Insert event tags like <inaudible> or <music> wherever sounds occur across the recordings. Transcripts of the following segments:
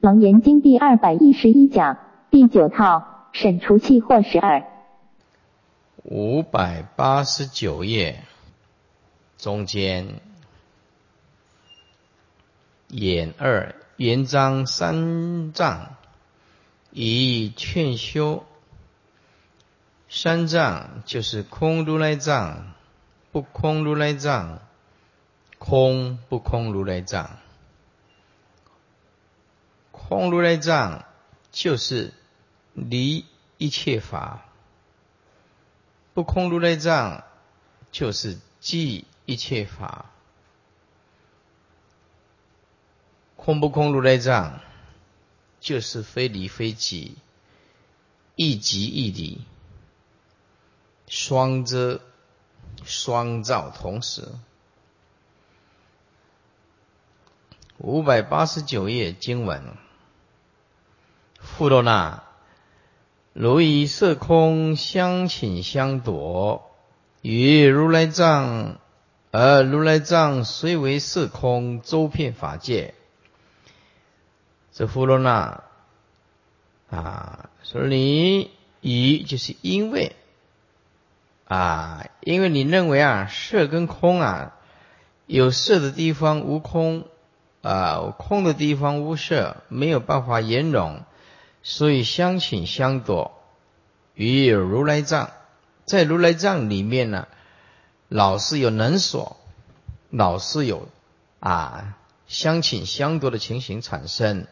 楞严经第二百一十一讲第九套审除气或十二。五百八十九页中间眼二圆章三藏以劝修。三藏就是空如来藏、不空如来藏、空不空如来藏。空如来藏就是离一切法，不空如来藏就是即一切法。空不空如来藏就是非离非即，一即一离。双遮、双照同时。五百八十九页经文：富罗那，如以色空相侵相夺，与如来藏，而如来藏虽为色空，周遍法界。这富罗那啊，说你以就是因为。啊，因为你认为啊，色跟空啊，有色的地方无空，啊，空的地方无色，没有办法圆融，所以相请相夺。于如来藏，在如来藏里面呢，老是有能所，老是有啊相请相夺的情形产生。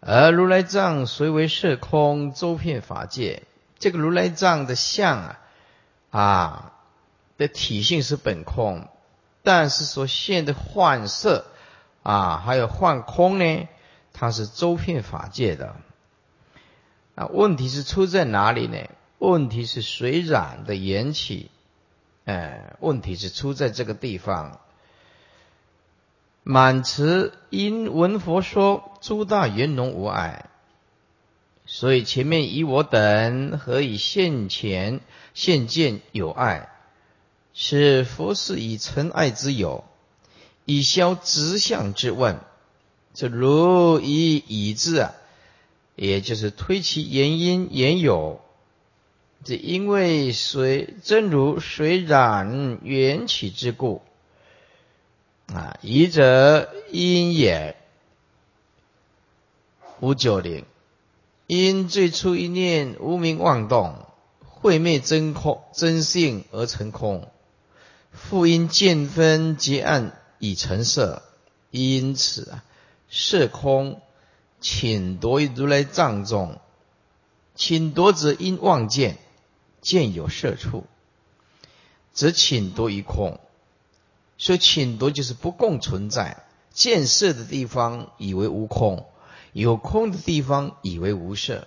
而如来藏虽为色空，周遍法界，这个如来藏的相啊。啊，的体性是本空，但是所现的幻色啊，还有幻空呢，它是周遍法界的。啊，问题是出在哪里呢？问题是水染的缘起，哎，问题是出在这个地方。满词因闻佛说诸大圆融无碍，所以前面以我等何以现前？现见有爱，是佛是以尘爱之有，以消直相之问。这如以已字啊，也就是推其原因原有。这因为水真如水染缘起之故啊，疑者因也。五九零，因最初一念无名妄动。会灭真空真性而成空，复因见分结暗以成色，因此啊，色空请夺如来藏中，请夺者因妄见，见有色处，则请夺于空。所以请夺就是不共存在，见色的地方以为无空，有空的地方以为无色，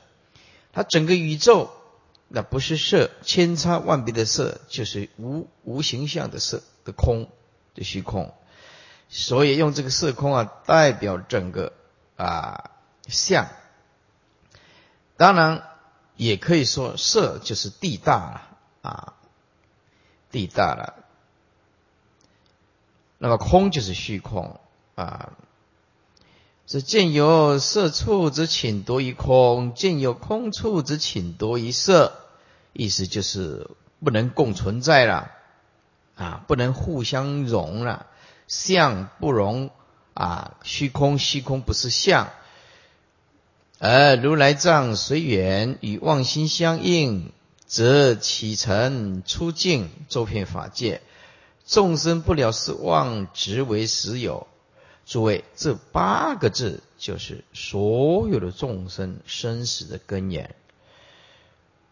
它整个宇宙。那不是色，千差万别的色，就是无无形象的色的空的虚空，所以用这个色空啊，代表整个啊相。当然也可以说色就是地大了啊，地大了。那么空就是虚空啊，是见有色处之请夺于空，见有空处之请夺于色。意思就是不能共存在了，啊，不能互相融了，相不容啊，虚空虚空不是相，而如来藏随缘与妄心相应，则起尘出境周遍法界，众生不了是妄，直为实有。诸位，这八个字就是所有的众生生死的根源。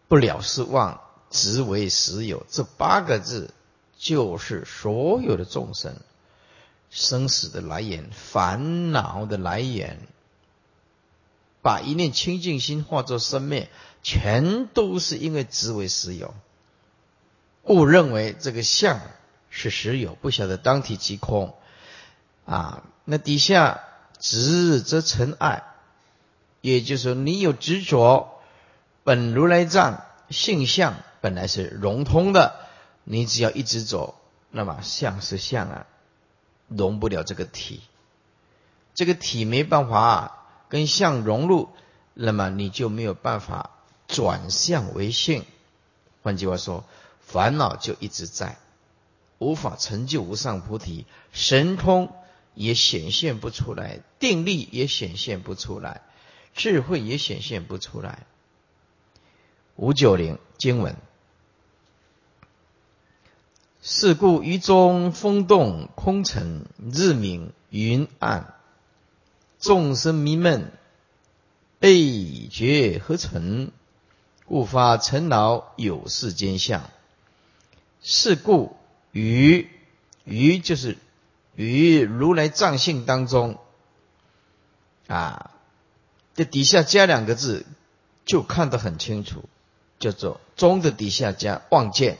不了是妄，直为实有。这八个字就是所有的众生生死的来源、烦恼的来源。把一念清净心化作生灭，全都是因为执为实有。误认为这个相是实有，不晓得当体即空啊。那底下执则成爱，也就是说，你有执着。本如来藏性相本来是融通的，你只要一直走，那么相是相啊，融不了这个体，这个体没办法跟相融入，那么你就没有办法转向为性。换句话说，烦恼就一直在，无法成就无上菩提，神通也显现不出来，定力也显现不出来，智慧也显现不出来。五九零经文。是故于中风动空城，日明云暗，众生迷闷，被觉何成？故发尘劳有世间相。是故于于就是于如来藏性当中啊，这底下加两个字，就看得很清楚，叫做中的底下加望见。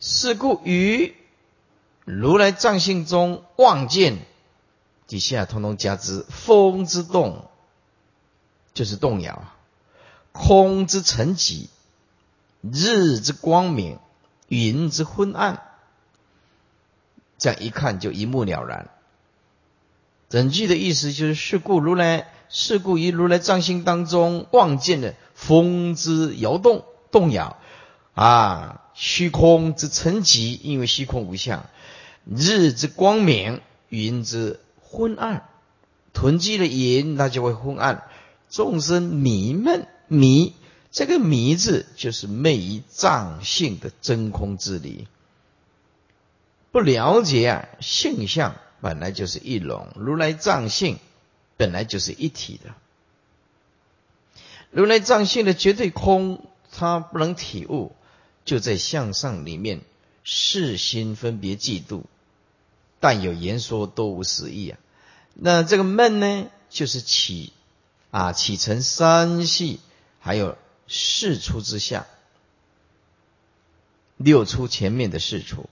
是故于如来藏性中望见底下通通加之风之动，就是动摇；空之沉寂，日之光明，云之昏暗。这样一看就一目了然。整句的意思就是：是故如来，是故于如来藏性当中望见的风之摇动、动摇啊。虚空之沉寂，因为虚空无相；日之光明，云之昏暗。囤积了云，那就会昏暗。众生迷闷，迷这个迷字，就是昧于藏性的真空之理。不了解啊，性相本来就是一龙，如来藏性本来就是一体的。如来藏性的绝对空，他不能体悟。就在向上里面，世心分别嫉妒，但有言说都无实意啊。那这个闷呢，就是起啊起成三系，还有事出之下，六出前面的事出，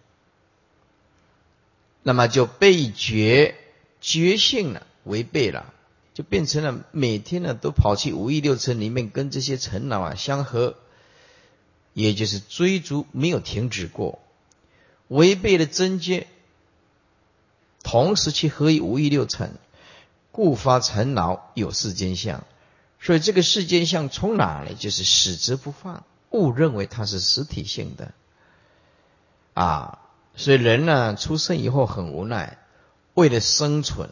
那么就被觉觉性了，违背了，就变成了每天呢都跑去五欲六尘里面跟这些尘恼啊相合。也就是追逐没有停止过，违背了真觉，同时去合于五欲六尘，故发尘劳有世间相。所以这个世间相从哪来？就是使之不放，误认为它是实体性的。啊，所以人呢出生以后很无奈，为了生存，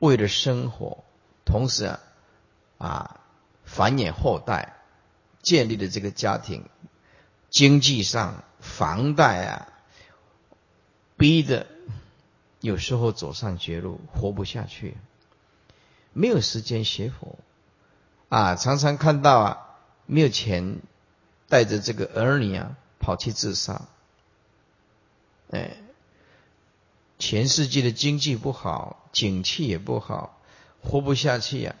为了生活，同时啊啊繁衍后代。建立了这个家庭，经济上房贷啊，逼的有时候走上绝路，活不下去，没有时间学佛。啊，常常看到啊，没有钱，带着这个儿女啊跑去自杀，哎，全世界的经济不好，景气也不好，活不下去呀。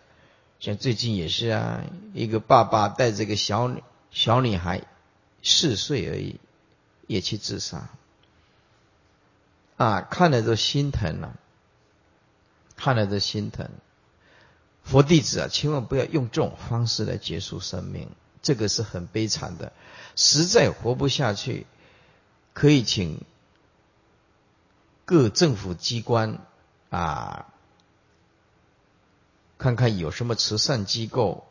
像最近也是啊，一个爸爸带着个小女小女孩四岁而已，也去自杀，啊，看了都心疼了，看了都心疼。佛弟子啊，千万不要用这种方式来结束生命，这个是很悲惨的，实在活不下去，可以请各政府机关啊。看看有什么慈善机构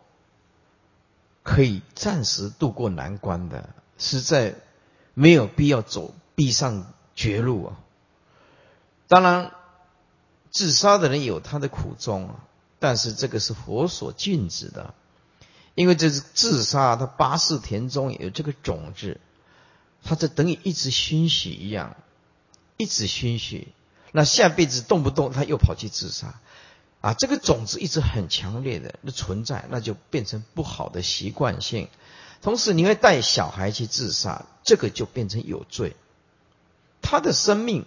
可以暂时渡过难关的，实在没有必要走逼上绝路啊！当然，自杀的人有他的苦衷啊，但是这个是佛所禁止的，因为这是自杀，他八世田中有这个种子，他这等于一直熏习一样，一直熏习，那下辈子动不动他又跑去自杀。啊，这个种子一直很强烈的那存在，那就变成不好的习惯性。同时，你会带小孩去自杀，这个就变成有罪。他的生命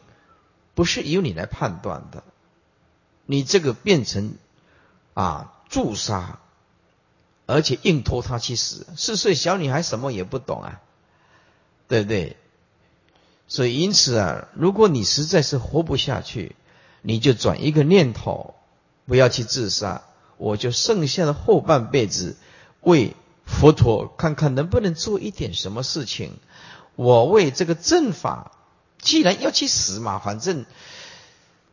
不是由你来判断的，你这个变成啊助杀，而且硬拖他去死。四岁小女孩什么也不懂啊，对不对？所以因此啊，如果你实在是活不下去，你就转一个念头。不要去自杀，我就剩下的后半辈子为佛陀看看能不能做一点什么事情。我为这个正法，既然要去死嘛，反正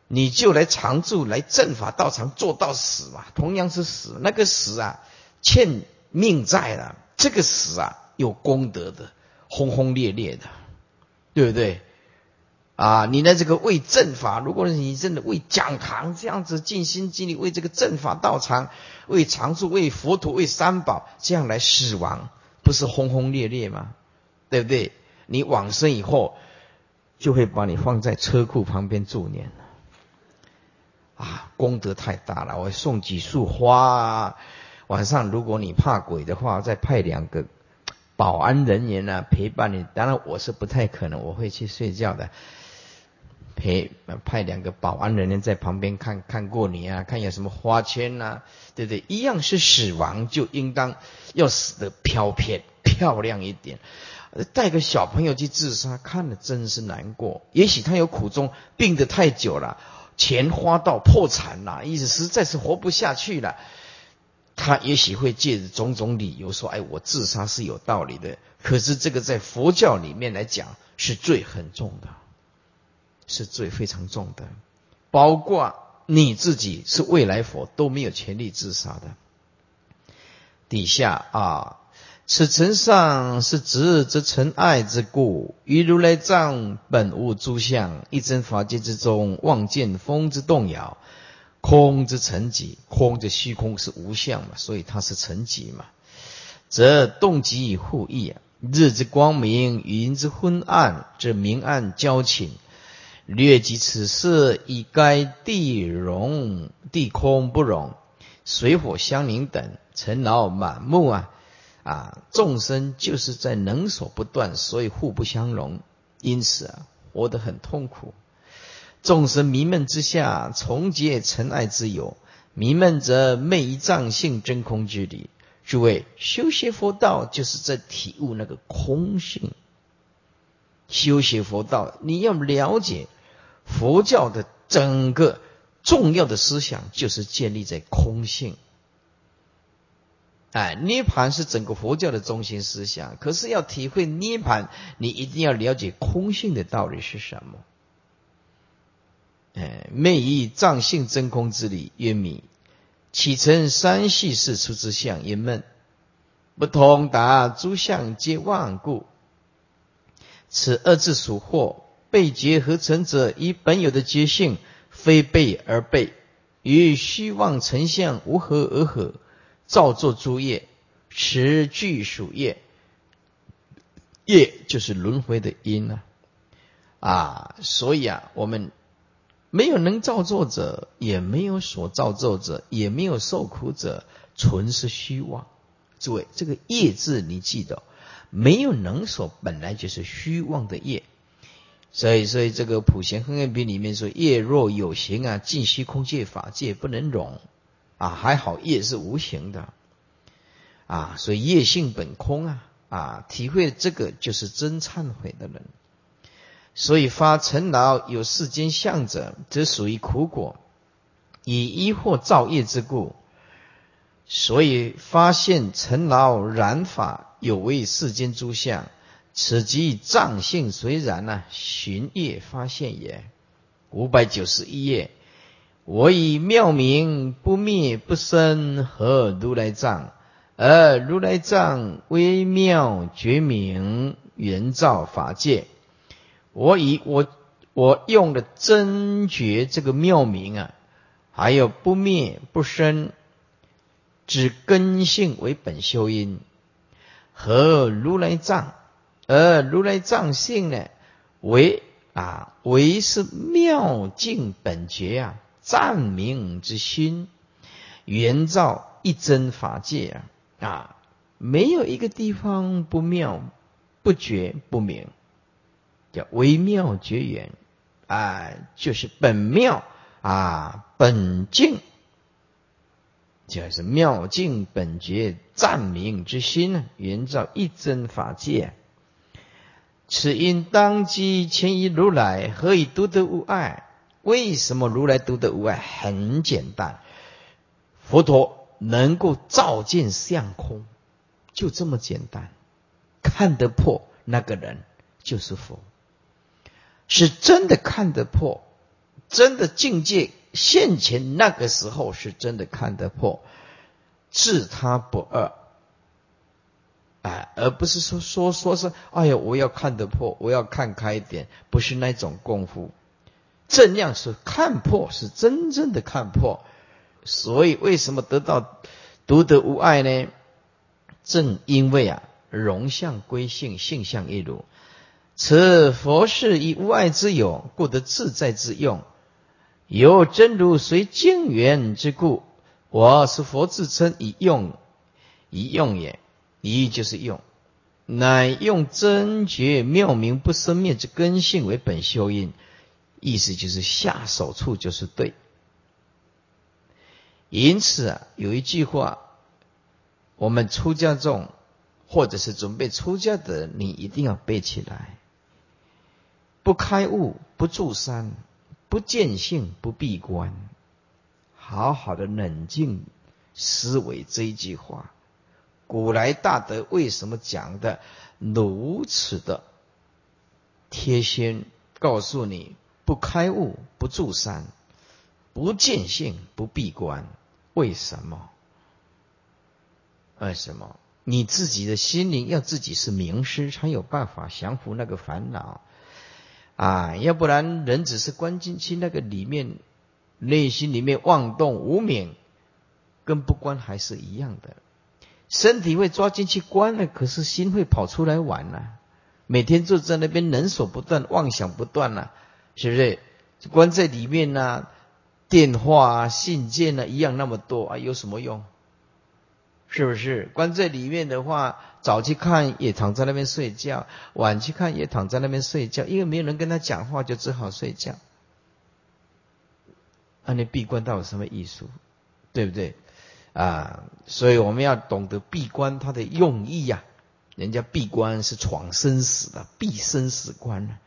你就来常住，来正法道场做到死嘛，同样是死，那个死啊，欠命债了，这个死啊，有功德的，轰轰烈烈的，对不对？啊，你的这个为正法，如果你真的为讲堂这样子尽心尽力为这个正法道场、为常住、为佛陀、为三宝这样来死亡，不是轰轰烈烈吗？对不对？你往生以后，就会把你放在车库旁边住念啊，功德太大了，我送几束花啊。晚上如果你怕鬼的话，再派两个保安人员呢陪伴你。当然我是不太可能，我会去睡觉的。陪派两个保安人员在旁边看看过你啊，看有什么花圈呐，对不对？一样是死亡，就应当要死的飘偏漂亮一点。带个小朋友去自杀，看了真是难过。也许他有苦衷，病得太久了，钱花到破产了，意思实在是活不下去了。他也许会借着种种理由说：“哎，我自杀是有道理的。”可是这个在佛教里面来讲是罪很重的。是罪非常重的，包括你自己是未来佛都没有权利自杀的。底下啊，此尘上是执则尘爱之故，于如来藏本无诸相，一真法界之中，望见风之动摇，空之成寂，空的虚空是无相嘛，所以它是成寂嘛，则动即以互异啊，日之光明，云之昏暗，则明暗交情。略及此事，以该地容地空不容，水火相凝等，尘劳满目啊！啊，众生就是在能所不断，所以互不相容，因此啊，活得很痛苦。众生迷闷之下，重结尘埃之有，迷闷则昧于藏性真空之理。诸位修学佛道，就是在体悟那个空性。修学佛道，你要了解。佛教的整个重要的思想就是建立在空性，哎，涅盘是整个佛教的中心思想。可是要体会涅盘，你一定要了解空性的道理是什么。哎，昧以藏性真空之理曰迷，启成三系事出之相曰闷，不通达诸相皆妄故，此二字属惑。被结合成者，以本有的觉性，非被而被，与虚妄成相无合而合，造作诸业，持具属业，业就是轮回的因啊！啊，所以啊，我们没有能造作者，也没有所造作者，也没有受苦者，纯是虚妄。诸位，这个业字你记得，没有能所，本来就是虚妄的业。所以，所以这个普贤恒愿品里面说：“业若有形啊，尽虚空界法界不能容啊。”还好业是无形的啊，所以业性本空啊啊！体会这个就是真忏悔的人。所以发尘劳有世间相者，则属于苦果，以依惑造业之故。所以发现尘劳染法有为世间诸相。此即藏性虽然呢，寻业发现也。五百九十一页，我以妙明不灭不生和如来藏，而如来藏微妙觉明圆照法界。我以我我用的真觉这个妙明啊，还有不灭不生指根性为本修因和如来藏。而如来藏性呢，为啊为是妙境本觉啊，赞明之心，圆照一真法界啊啊，没有一个地方不妙、不觉、不明，叫微妙觉圆啊，就是本妙啊本境，就是妙境本觉赞明之心呢，圆照一真法界。此因当机前于如来，何以独得无碍？为什么如来独得无碍？很简单，佛陀能够照见相空，就这么简单，看得破那个人就是佛，是真的看得破，真的境界现前，那个时候是真的看得破，自他不二。哎，而不是说说说是，哎呀，我要看得破，我要看开一点，不是那种功夫。正量是看破，是真正的看破。所以为什么得到独得无碍呢？正因为啊，容相归性，性相一如。此佛事以无碍之有，故得自在之用。有真如随境缘之故，我是佛自称以用，以用也。一就是用，乃用真觉妙明不生灭之根性为本修因，意思就是下手处就是对。因此啊，有一句话，我们出家众或者是准备出家的，你一定要背起来：不开悟，不住山，不见性，不闭关。好好的冷静思维这一句话。古来大德为什么讲的如此的贴心？告诉你，不开悟，不住山，不见性，不闭关。为什么？为什么？你自己的心灵要自己是名师，才有办法降服那个烦恼啊！要不然，人只是关进去那个里面，内心里面妄动无明，跟不关还是一样的。身体会抓进去关了，可是心会跑出来玩呢。每天坐在那边人手不断，妄想不断了，是不是？关在里面呢，电话啊、信件啊一样那么多啊，有什么用？是不是？关在里面的话，早去看也躺在那边睡觉，晚去看也躺在那边睡觉，因为没有人跟他讲话，就只好睡觉。那你闭关到底什么意思？对不对？啊，所以我们要懂得闭关它的用意呀。人家闭关是闯生死的，闭生死关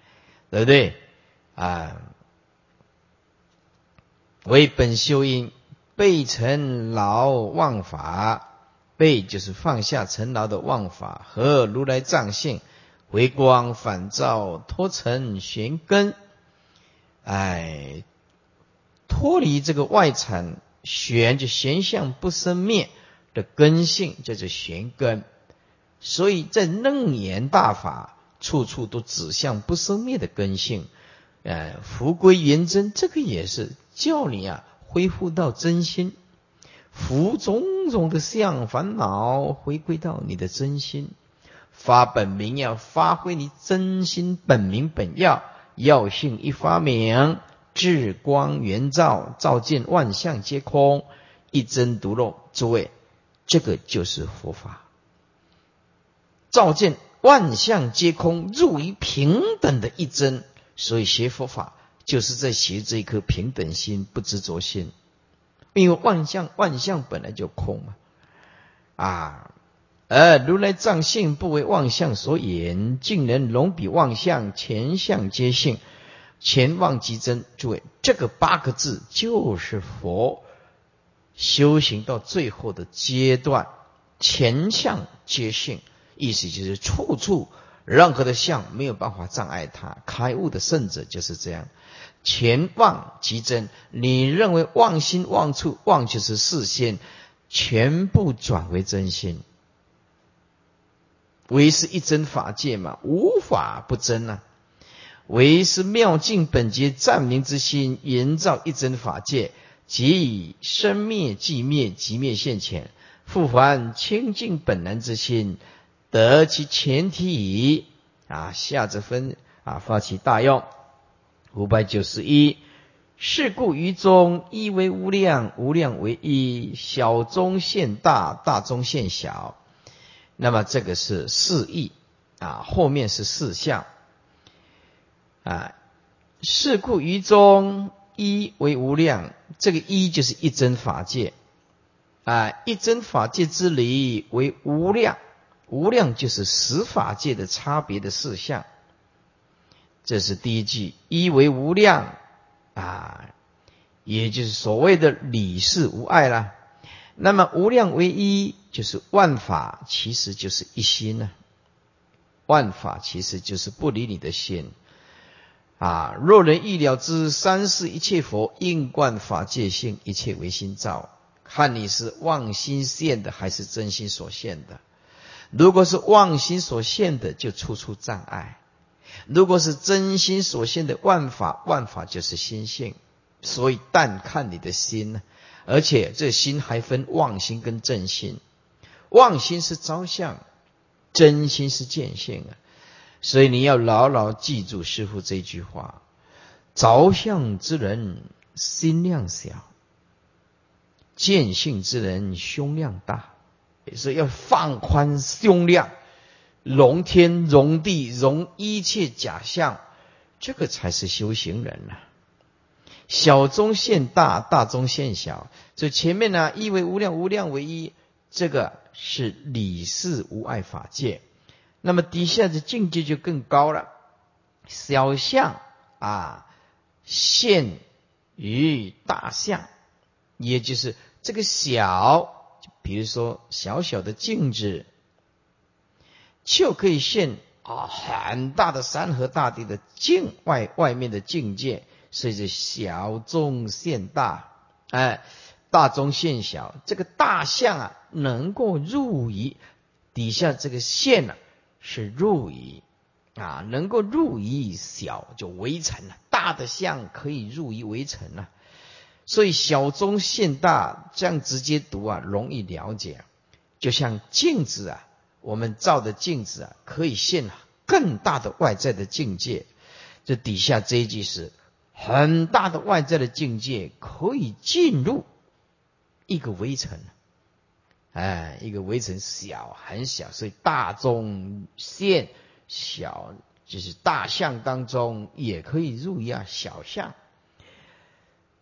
对不对？啊，为本修因，背尘劳忘法，背就是放下尘劳的忘法和如来藏性，回光返照，脱尘玄根，哎，脱离这个外尘。玄就玄相不生灭的根性，叫做玄根。所以在楞严大法，处处都指向不生灭的根性。呃，福归原真，这个也是叫你啊恢复到真心，服种种的相烦恼，回归到你的真心，发本名要发挥你真心本名本要，要性一发明。智光圆照，照见万象皆空，一真独漏。诸位，这个就是佛法。照见万象皆空，入于平等的一真。所以学佛法，就是在学这一颗平等心、不执着心。因为万象万象本来就空嘛，啊，而如来藏性不为妄象所掩，竟能容彼妄象，前相皆性。前望即真，诸位，这个八个字就是佛修行到最后的阶段，前相皆性，意思就是处处任何的相没有办法障碍他。开悟的圣者就是这样，前望即真。你认为妄心妄处，妄就是视线，全部转为真心，唯是一真法界嘛，无法不真呐。唯是妙境本觉暂明之心，营造一真法界，即以生灭即灭，即灭现前，复还清净本能之心，得其前提矣。啊，下着分啊，发起大用。五百九十一，是故于中一为无量，无量为一，小中现大，大中现小。那么这个是四义啊，后面是四相。啊，是故于中一为无量，这个一就是一真法界啊，一真法界之理为无量，无量就是十法界的差别的事项。这是第一句，一为无量啊，也就是所谓的理事无碍啦。那么无量为一，就是万法其实就是一心呢，万法其实就是不离你的心。啊，若人意了之三世一切佛应观法界性，一切唯心造，看你是妄心现的还是真心所现的。如果是妄心所现的，就处处障碍；如果是真心所现的，万法万法就是心性。所以，但看你的心呢，而且这心还分妄心跟正心。妄心是招相，真心是见性啊。所以你要牢牢记住师傅这句话：着相之人心量小，见性之人胸量大。所以要放宽胸量，容天容地容一切假象，这个才是修行人呐。小中现大，大中现小。所以前面呢，一为无量，无量为一，这个是理事无碍法界。那么底下的境界就更高了，小相啊现于大相，也就是这个小，比如说小小的镜子，就可以现啊很大的山河大地的境外外面的境界，所以是小中现大，哎，大中现小，这个大象啊能够入于底下这个线呢。是入于啊，能够入于小就围城了，大的象可以入于围城了，所以小中现大这样直接读啊，容易了解。就像镜子啊，我们照的镜子啊，可以现更大的外在的境界。这底下这一句是很大的外在的境界，可以进入一个围城。哎，一个围城小很小，所以大中现小，就是大象当中也可以入一下小象。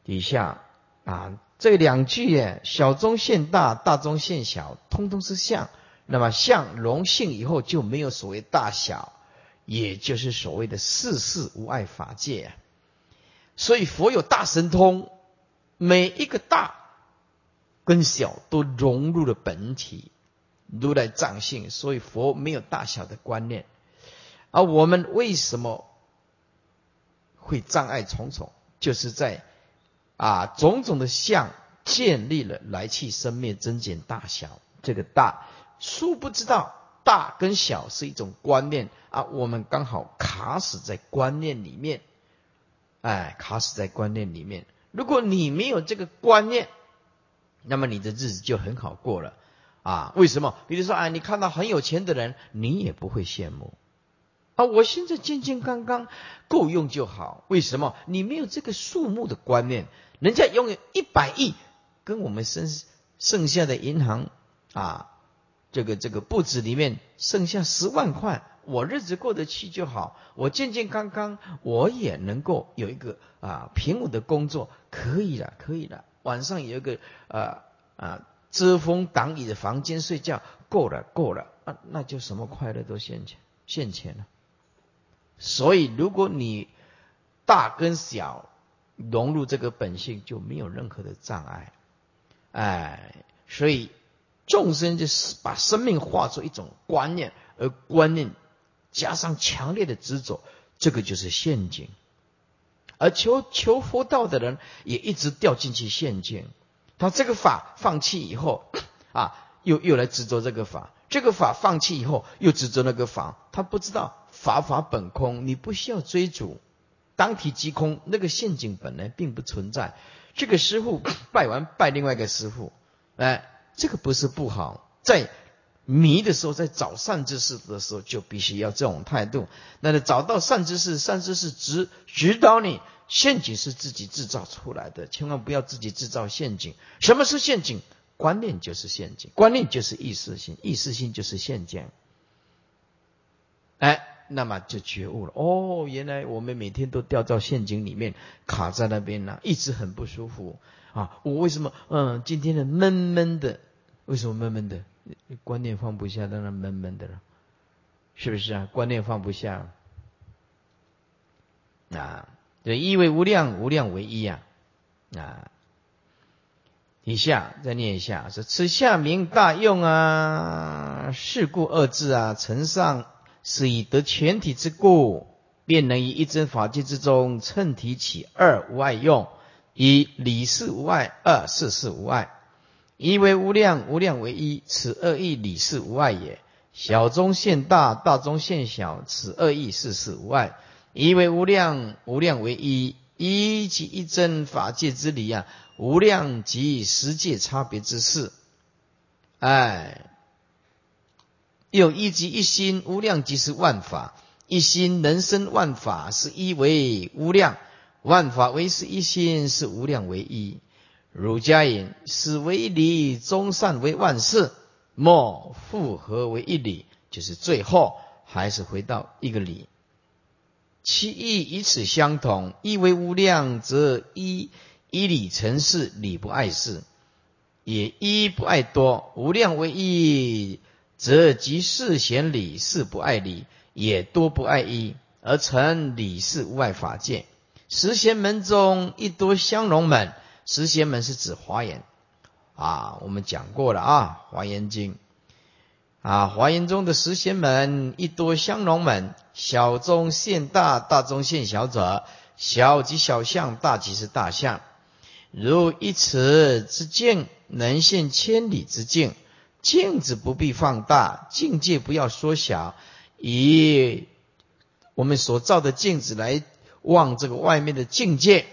底下啊这两句小中现大，大中现小，通通是相。那么相融性以后就没有所谓大小，也就是所谓的世事无碍法界。所以佛有大神通，每一个大。跟小都融入了本体，如来藏性，所以佛没有大小的观念。而我们为什么会障碍重重？就是在啊种种的相建立了来去生灭增减大小，这个大殊不知道大跟小是一种观念啊，我们刚好卡死在观念里面，哎，卡死在观念里面。如果你没有这个观念，那么你的日子就很好过了，啊？为什么？比如说，啊，你看到很有钱的人，你也不会羡慕，啊，我现在健健康康，够用就好。为什么？你没有这个数目的观念，人家拥有一百亿，跟我们剩剩下的银行啊，这个这个布置里面剩下十万块，我日子过得去就好，我健健康康，我也能够有一个啊平稳的工作，可以了，可以了。晚上有一个呃啊遮风挡雨的房间睡觉，够了够了啊，那就什么快乐都现钱现钱了。所以如果你大跟小融入这个本性，就没有任何的障碍。哎，所以众生就是把生命化作一种观念，而观念加上强烈的执着，这个就是陷阱。而求求佛道的人也一直掉进去陷阱。他这个法放弃以后，啊，又又来执着这个法；这个法放弃以后，又执着那个法。他不知道法法本空，你不需要追逐，当体即空。那个陷阱本来并不存在。这个师傅拜完拜另外一个师傅，哎，这个不是不好，在。迷的时候，在找善知识的时候，就必须要这种态度。那找到善知识，善知识指指导你，陷阱是自己制造出来的，千万不要自己制造陷阱。什么是陷阱？观念就是陷阱，观念就是意识性，意识性就是陷阱。哎，那么就觉悟了。哦，原来我们每天都掉到陷阱里面，卡在那边呢，一直很不舒服啊！我为什么嗯，今天的闷闷的？为什么闷闷的？观念放不下，当然闷闷的了，是不是啊？观念放不下，啊，对，一为无量，无量为一啊，啊，以下再念一下，说此下名大用啊，是故二字啊，承上是以得全体之故便能于一真法界之中，称体起二无碍用。一理事无碍，二事事无碍。一为无量，无量为一，此二义理事无碍也。小中现大，大中现小，此二义事事无碍。一为无量，无量为一，一即一真法界之理啊，无量及十界差别之事。哎，又一即一心，无量即是万法，一心能生万法，是一为无量。万法唯是一心，是无量为一。儒家言：是为一理，中善为万事，末复合为一理，就是最后还是回到一个理。其义与此相同。一为无量，则一一理成事，理不碍事，也一不碍多。无量为一，则即事显理，事不碍理，也多不碍一，而成理事无碍法界。十贤门中一多相容门，十贤门是指华严啊，我们讲过了啊，《华严经》啊，华严中的十贤门一多相容门，小中现大，大中现小者，小即小象，大即是大象。如一尺之镜，能现千里之境。镜子不必放大，境界不要缩小，以我们所照的镜子来。望这个外面的境界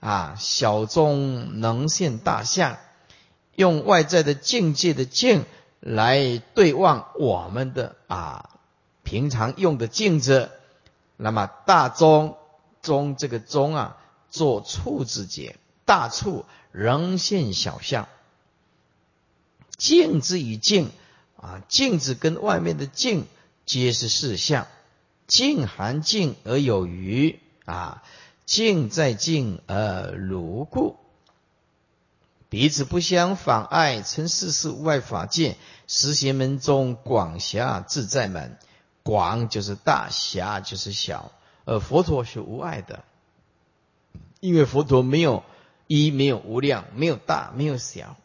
啊，小中能现大象，用外在的境界的镜来对望我们的啊平常用的镜子，那么大中中这个中啊，做处字节，大处仍现小象。镜子与镜啊，镜子跟外面的镜皆是四相，镜含镜而有余。啊，镜在镜而如故，彼此不相妨碍，成世事无碍法界。十邪门中广狭自在门，广就是大，狭就是小。而佛陀是无碍的，因为佛陀没有一，没有无量，没有大，没有小，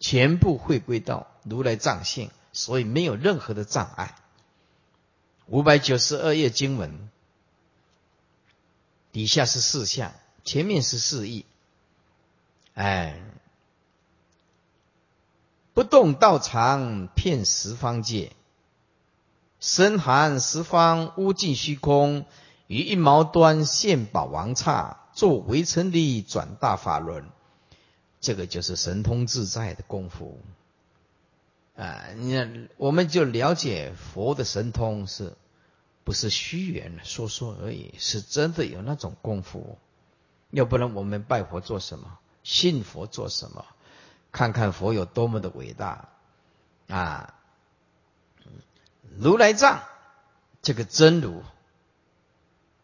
全部回归到如来藏性，所以没有任何的障碍。五百九十二页经文。底下是四相，前面是四义。哎，不动道场遍十方界，深含十方无尽虚空，于一毛端现宝王刹，做围城里转大法轮。这个就是神通自在的功夫。啊，你，我们就了解佛的神通是。不是虚言说说而已，是真的有那种功夫。要不然我们拜佛做什么？信佛做什么？看看佛有多么的伟大啊！如来藏这个真如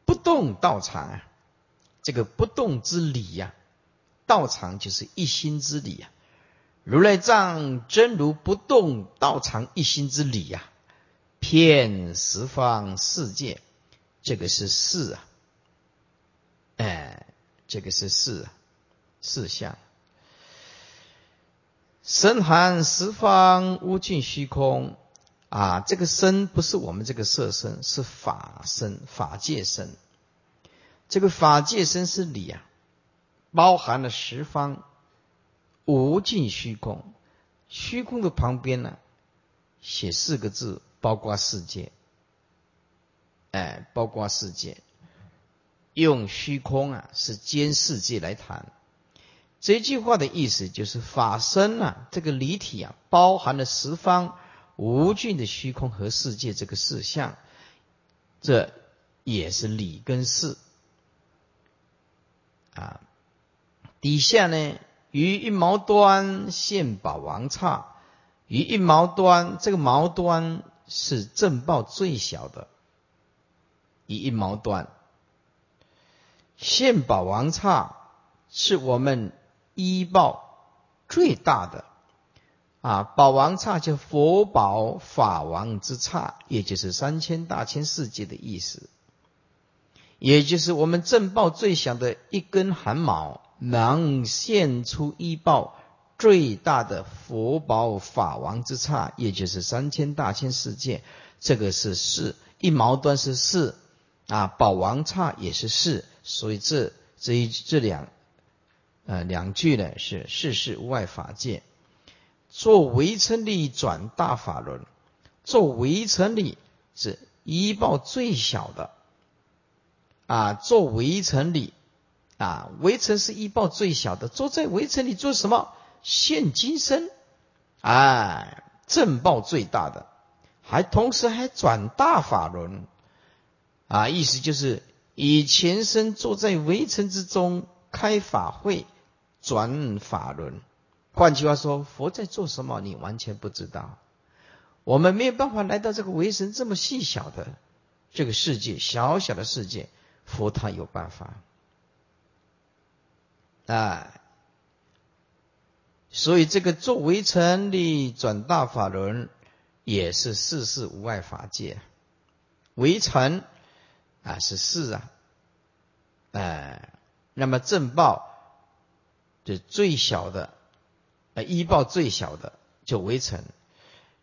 不动道场啊，这个不动之理呀，道场就是一心之理呀。如来藏真如不动道场一心之理呀。遍十方世界，这个是事啊，哎，这个是事啊，事相。身含十方无尽虚空啊，这个身不是我们这个色身，是法身、法界身。这个法界身是理啊，包含了十方无尽虚空。虚空的旁边呢，写四个字。包括世界，哎，包括世界，用虚空啊，是兼世界来谈。这句话的意思就是法身啊，这个离体啊，包含了十方无尽的虚空和世界这个事相，这也是理跟事啊。底下呢，于一毛端现宝王刹，于一毛端这个毛端。是正报最小的，以一毛端；现宝王刹是我们一报最大的啊！宝王刹就佛宝法王之刹，也就是三千大千世界的意思，也就是我们正报最小的一根汗毛，能现出一报。最大的佛宝法王之刹，也就是三千大千世界，这个是四一毛端是四啊，宝王刹也是事，所以这这一这两呃两句呢是世事无碍法界，做围城力转大法轮，做围城力是一报最小的啊，做围城里啊，围城是一报最小的，坐在围城里做什么？现今生，哎，正报最大的，还同时还转大法轮。啊，意思就是以前身坐在围城之中开法会，转法轮。换句话说，佛在做什么，你完全不知道。我们没有办法来到这个围城这么细小的这个世界，小小的世界，佛他有办法。啊，所以这个做围城的转大法轮，也是世事无碍法界，围城。啊，是世啊，哎，那么正报就最小的，呃，一报最小的就围城，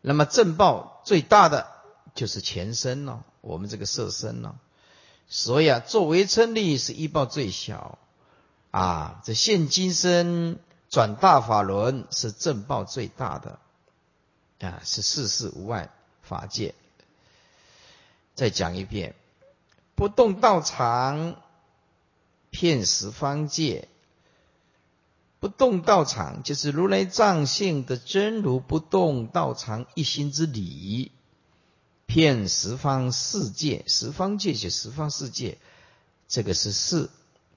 那么正报最大的就是前身了，我们这个色身了，所以啊，做围城力是一报最小，啊，这现今生转大法轮是正报最大的，啊，是世事无碍法界。再讲一遍。不动道场，骗十方界。不动道场就是如来藏性的真如不动道场一心之理，骗十方世界。十方界就十方世界，这个是事。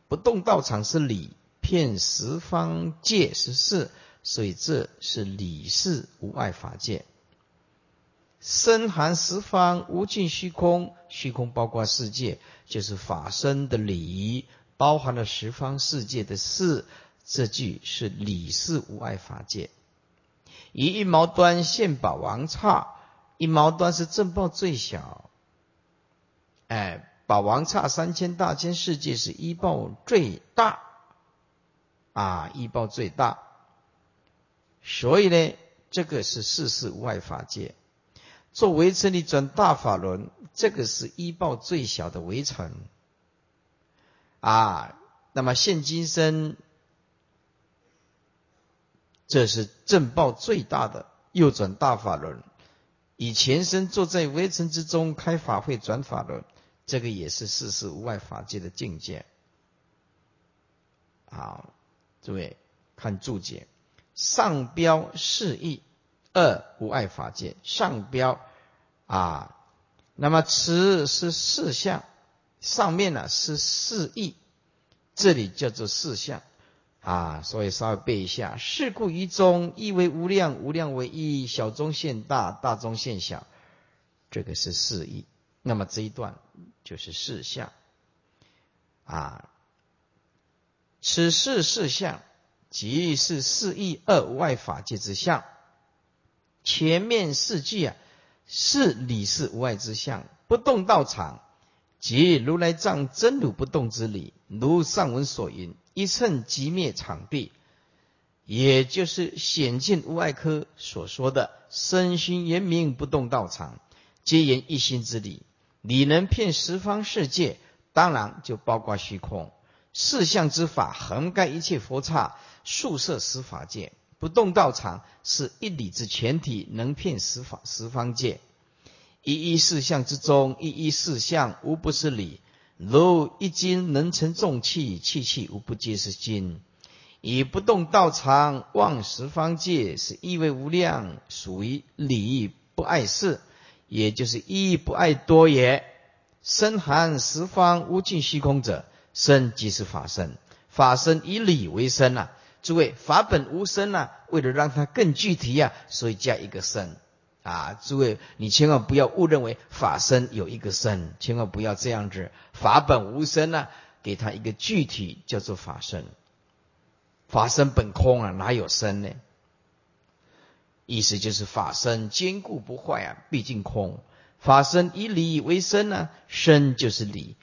不动道场是理，骗十方界是事，所以这是理事无碍法界。深含十方无尽虚空，虚空包括世界，就是法身的理，包含了十方世界的事。这句是理事无碍法界。以一毛端现宝王刹，一毛端是正报最小。哎，宝王刹三千大千世界是一报最大，啊，一报最大。所以呢，这个是世事外法界。做围城里转大法轮，这个是一报最小的围城啊。那么现今生，这是正报最大的，右转大法轮。以前身坐在围城之中开法会转法轮，这个也是世事无碍法界的境界。好，诸位看注解，上标示意，二无碍法界，上标。啊，那么此是四相，上面呢是四意，这里叫做四相啊，所以稍微背一下：事故一中，一为无量，无量为一，小中现大，大中现小，这个是四义。那么这一段就是四相啊，此事四相，即是四义二外法界之相。前面四句啊。是理是无外之相，不动道场，即如来藏真如不动之理。如上文所云，一乘即灭场地，也就是显见无碍科所说的身心圆明不动道场，皆言一心之理。理能骗十方世界，当然就包括虚空四相之法，横盖一切佛刹，宿舍十法界。不动道场是一理之前提，能骗十法十方界。一一四相之中，一一四相无不是理。如一金能成重器，器器无不皆是金。以不动道场望十方界，是意为无量，属于理不碍事，也就是一不碍多也。身含十方无尽虚空者，身即是法身。法身以理为身呐。诸位，法本无身呐，为了让它更具体呀，所以加一个身啊。诸位，你千万不要误认为法身有一个身，千万不要这样子。法本无身呢，给他一个具体叫做法身。法身本空啊，哪有身呢？意思就是法身坚固不坏啊，毕竟空。法身以理为身呢，身就是理，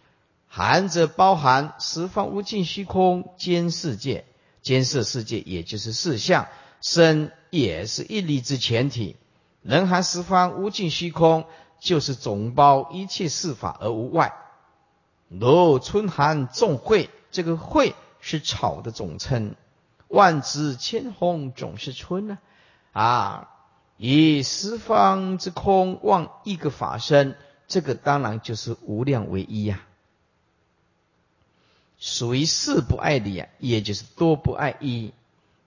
含着包含十方无尽虚空兼世界。监视世界，也就是四相身，也是一理之前体。人含十方无尽虚空，就是总包一切事法而无外。如春寒众会，这个会是草的总称。万紫千红总是春呢，啊，以十方之空望一个法身，这个当然就是无量唯一呀。属于四不爱理啊，也就是多不爱一。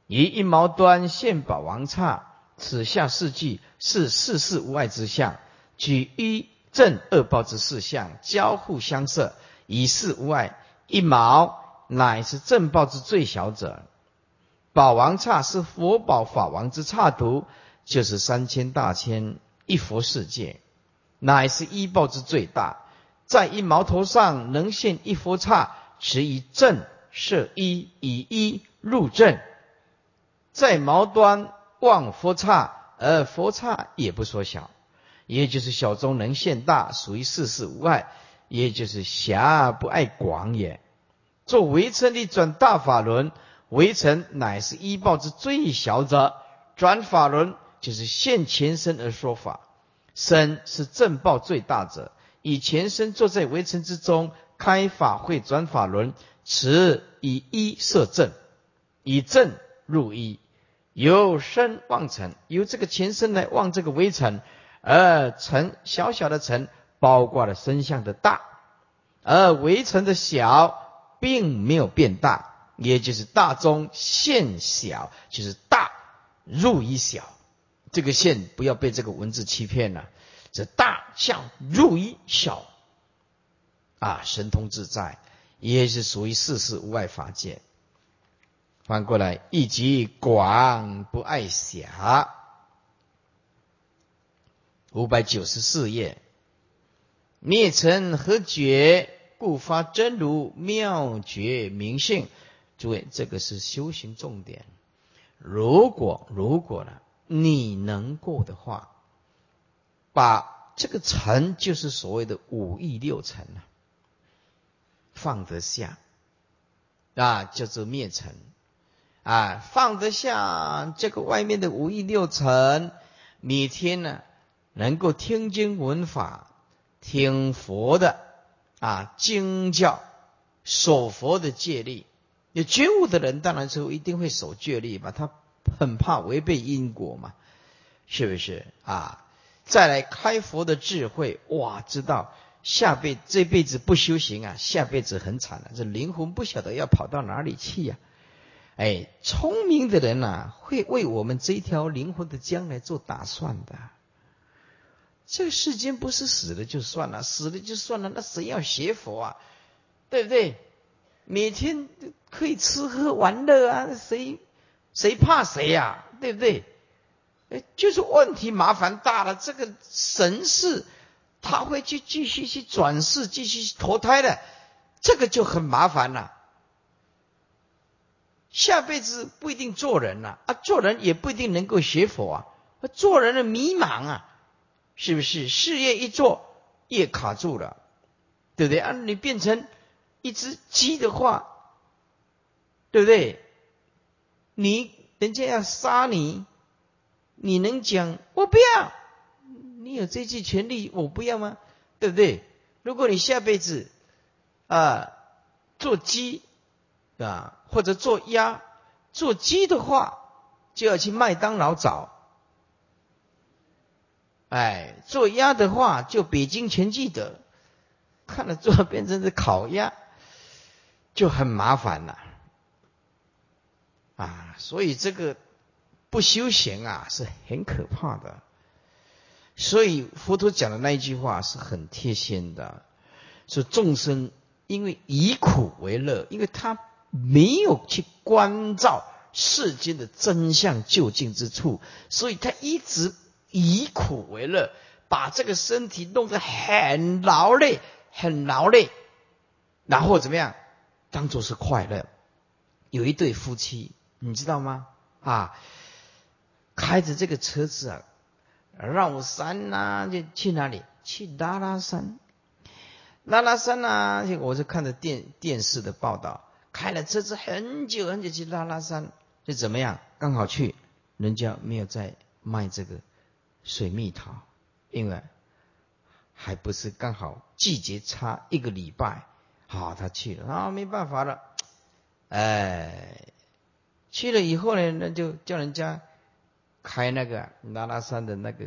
以一毛端现宝王刹，此下四句是世事无碍之相，举一正二报之四相交互相摄，以四无碍。一毛乃是正报之最小者。宝王刹是佛宝法王之刹图，就是三千大千一佛世界，乃是一报之最大。在一毛头上能现一佛刹。持以正摄一，以一入正，在毛端望佛刹，而佛刹也不缩小，也就是小中能现大，属于世事无碍，也就是狭不爱广也。做围城的转大法轮，围城乃是依报之最小者，转法轮就是现前身而说法，身是正报最大者，以前身坐在围城之中。开法会转法轮，此以一摄正，以正入一，由身望尘，由这个前身来望这个微尘，而尘小小的尘包括了身相的大，而微尘的小并没有变大，也就是大中现小，就是大入一小。这个线不要被这个文字欺骗了，这大相入一小。啊，神通自在，也是属于世事无碍法界。翻过来，一即广不爱狭。五百九十四页，灭尘何觉？故发真如妙觉明性。诸位，这个是修行重点。如果如果呢，你能过的话，把这个尘，就是所谓的五欲六尘啊。放得下，啊，叫做灭尘，啊，放得下这个外面的五欲六尘，每天呢能够听经闻法，听佛的啊经教，守佛的戒律。有觉悟的人，当然是一定会守戒律嘛，他很怕违背因果嘛，是不是啊？再来开佛的智慧，哇，知道。下辈这辈子不修行啊，下辈子很惨了。这灵魂不晓得要跑到哪里去呀？哎，聪明的人呐，会为我们这条灵魂的将来做打算的。这个世间不是死了就算了，死了就算了，那谁要学佛啊？对不对？每天可以吃喝玩乐啊，谁谁怕谁呀？对不对？哎，就是问题麻烦大了，这个神是。他会去继续去转世，继续投胎的，这个就很麻烦了。下辈子不一定做人了啊，做人也不一定能够学佛啊，做人的迷茫啊，是不是？事业一做业卡住了，对不对啊？你变成一只鸡的话，对不对？你人家要杀你，你能讲我不要？你有这句权利，我不要吗？对不对？如果你下辈子啊做鸡啊，或者做鸭，做鸡的话，就要去麦当劳找；哎，做鸭的话，就北京全记得。看了做变成是烤鸭，就很麻烦了啊！所以这个不修行啊，是很可怕的。所以佛陀讲的那一句话是很贴心的，说众生因为以苦为乐，因为他没有去关照世间的真相究竟之处，所以他一直以苦为乐，把这个身体弄得很劳累，很劳累，然后怎么样，当做是快乐。有一对夫妻，你知道吗？啊，开着这个车子啊。绕山呐，就去哪里？去拉拉山。拉拉山呐，我是看着电电视的报道，开了车子很久很久去拉拉山，就怎么样？刚好去，人家没有在卖这个水蜜桃，因为还不是刚好季节差一个礼拜好，他去了啊，没办法了，哎，去了以后呢，那就叫人家开那个拉拉山的那个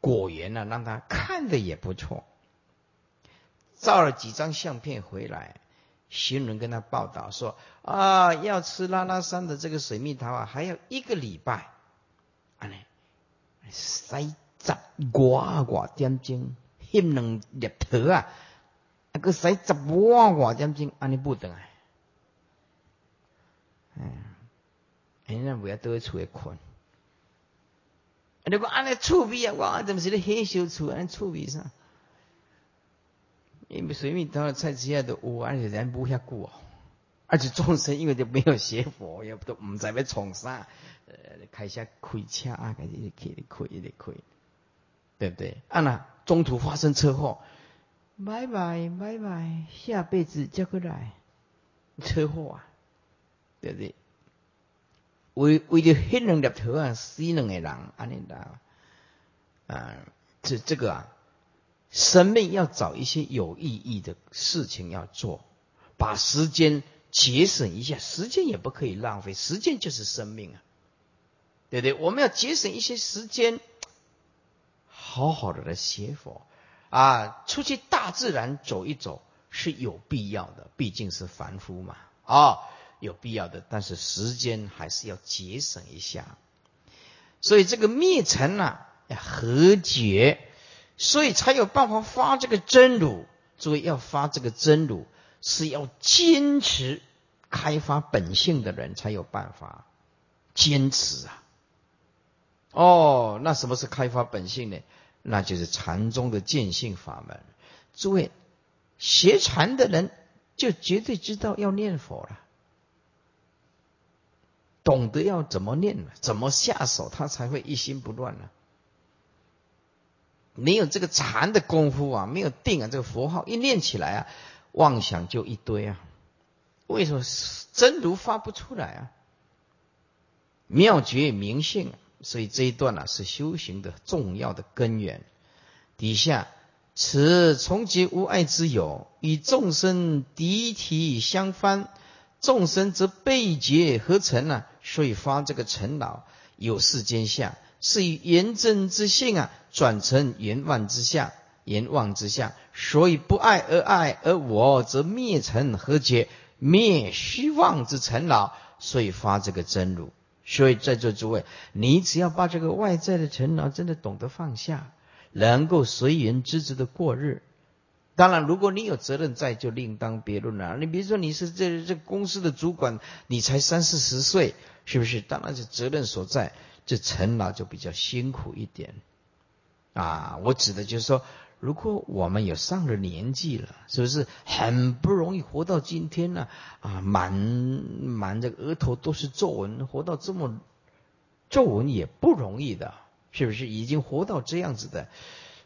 果园呢，让他看的也不错。照了几张相片回来，行人跟他报道说啊，要吃拉拉山的这个水蜜桃啊，还要一个礼拜。啊呢，三十外外点钟，翕两粒头啊。啊，个使十万外点钟，安尼不等哎，哎，人家不要都在厝里困。你讲安尼厝味啊，我怎么是咧黑小厝安尼厝味啥？因为随便到菜市下都有，而且人不遐久哦。而且众生因为就没有学佛，也都唔知要从啥，呃，开下开车啊，开始开的开的开，对不对？啊那中途发生车祸。拜拜拜拜，下辈子再过来。车祸啊，对不对？为为了黑两粒头啊，死两个人，安尼的啊，这这个啊，生命要找一些有意义的事情要做，把时间节省一下，时间也不可以浪费，时间就是生命啊，对不对？我们要节省一些时间，好好的来学佛。啊，出去大自然走一走是有必要的，毕竟是凡夫嘛，啊，有必要的。但是时间还是要节省一下，所以这个灭尘呐要和解，所以才有办法发这个真如。诸位要发这个真如，是要坚持开发本性的人才有办法坚持啊。哦，那什么是开发本性呢？那就是禅宗的见性法门。诸位，学禅的人就绝对知道要念佛了，懂得要怎么念，怎么下手，他才会一心不乱呢。没有这个禅的功夫啊，没有定啊，这个佛号一念起来啊，妄想就一堆啊。为什么真如发不出来啊？妙觉明性。所以这一段呢是修行的重要的根源。底下，此从结无碍之有，与众生敌体相翻，众生则被结合成呢？所以发这个尘恼，有世间相，是以圆正之性啊，转成圆妄之相，圆妄之相。所以不爱而爱，而我则灭尘和解，灭虚妄之尘劳，所以发这个真如。所以在座诸位，你只要把这个外在的尘劳真的懂得放下，能够随缘知足的过日。当然，如果你有责任在，就另当别论了。你比如说你是这这公司的主管，你才三四十岁，是不是？当然是责任所在，这陈老就比较辛苦一点。啊，我指的就是说。如果我们有上了年纪了，是不是很不容易活到今天呢？啊，满满这个额头都是皱纹，活到这么皱纹也不容易的，是不是？已经活到这样子的，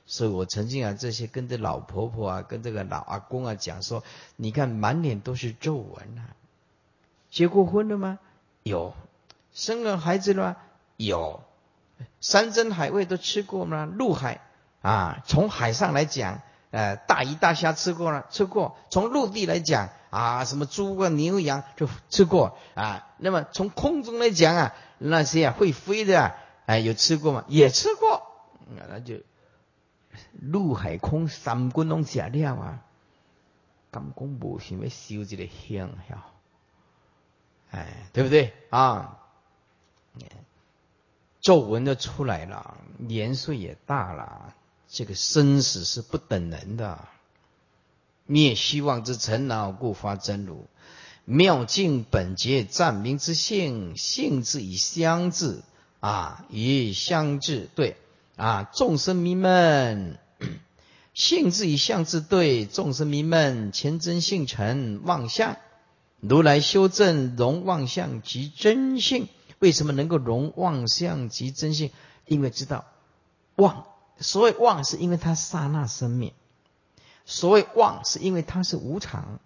所以我曾经啊，这些跟着老婆婆啊，跟这个老阿公啊讲说，你看满脸都是皱纹啊，结过婚了吗？有，生了孩子了吗？有，山珍海味都吃过吗？陆海。啊，从海上来讲，呃，大鱼大虾吃过了，吃过；从陆地来讲，啊，什么猪啊、牛羊就吃过啊。那么从空中来讲啊，那些啊会飞的啊，哎，有吃过吗？也吃过。那就陆海空三观拢食了啊。刚公无想要修这个香呀，哎，对不对啊？皱纹都出来了，年岁也大了。这个生死是不等人的，灭虚妄之尘恼，故发真如。妙境本觉暂明之性，性质以相治啊，以相治对啊。众生迷闷，<coughs> 性质以相治对。众生迷闷，前真性成妄相。如来修正容妄相及真性，为什么能够容妄相及真性？因为知道妄。所谓妄，是因为它刹那生灭；所谓妄，是因为它是无常；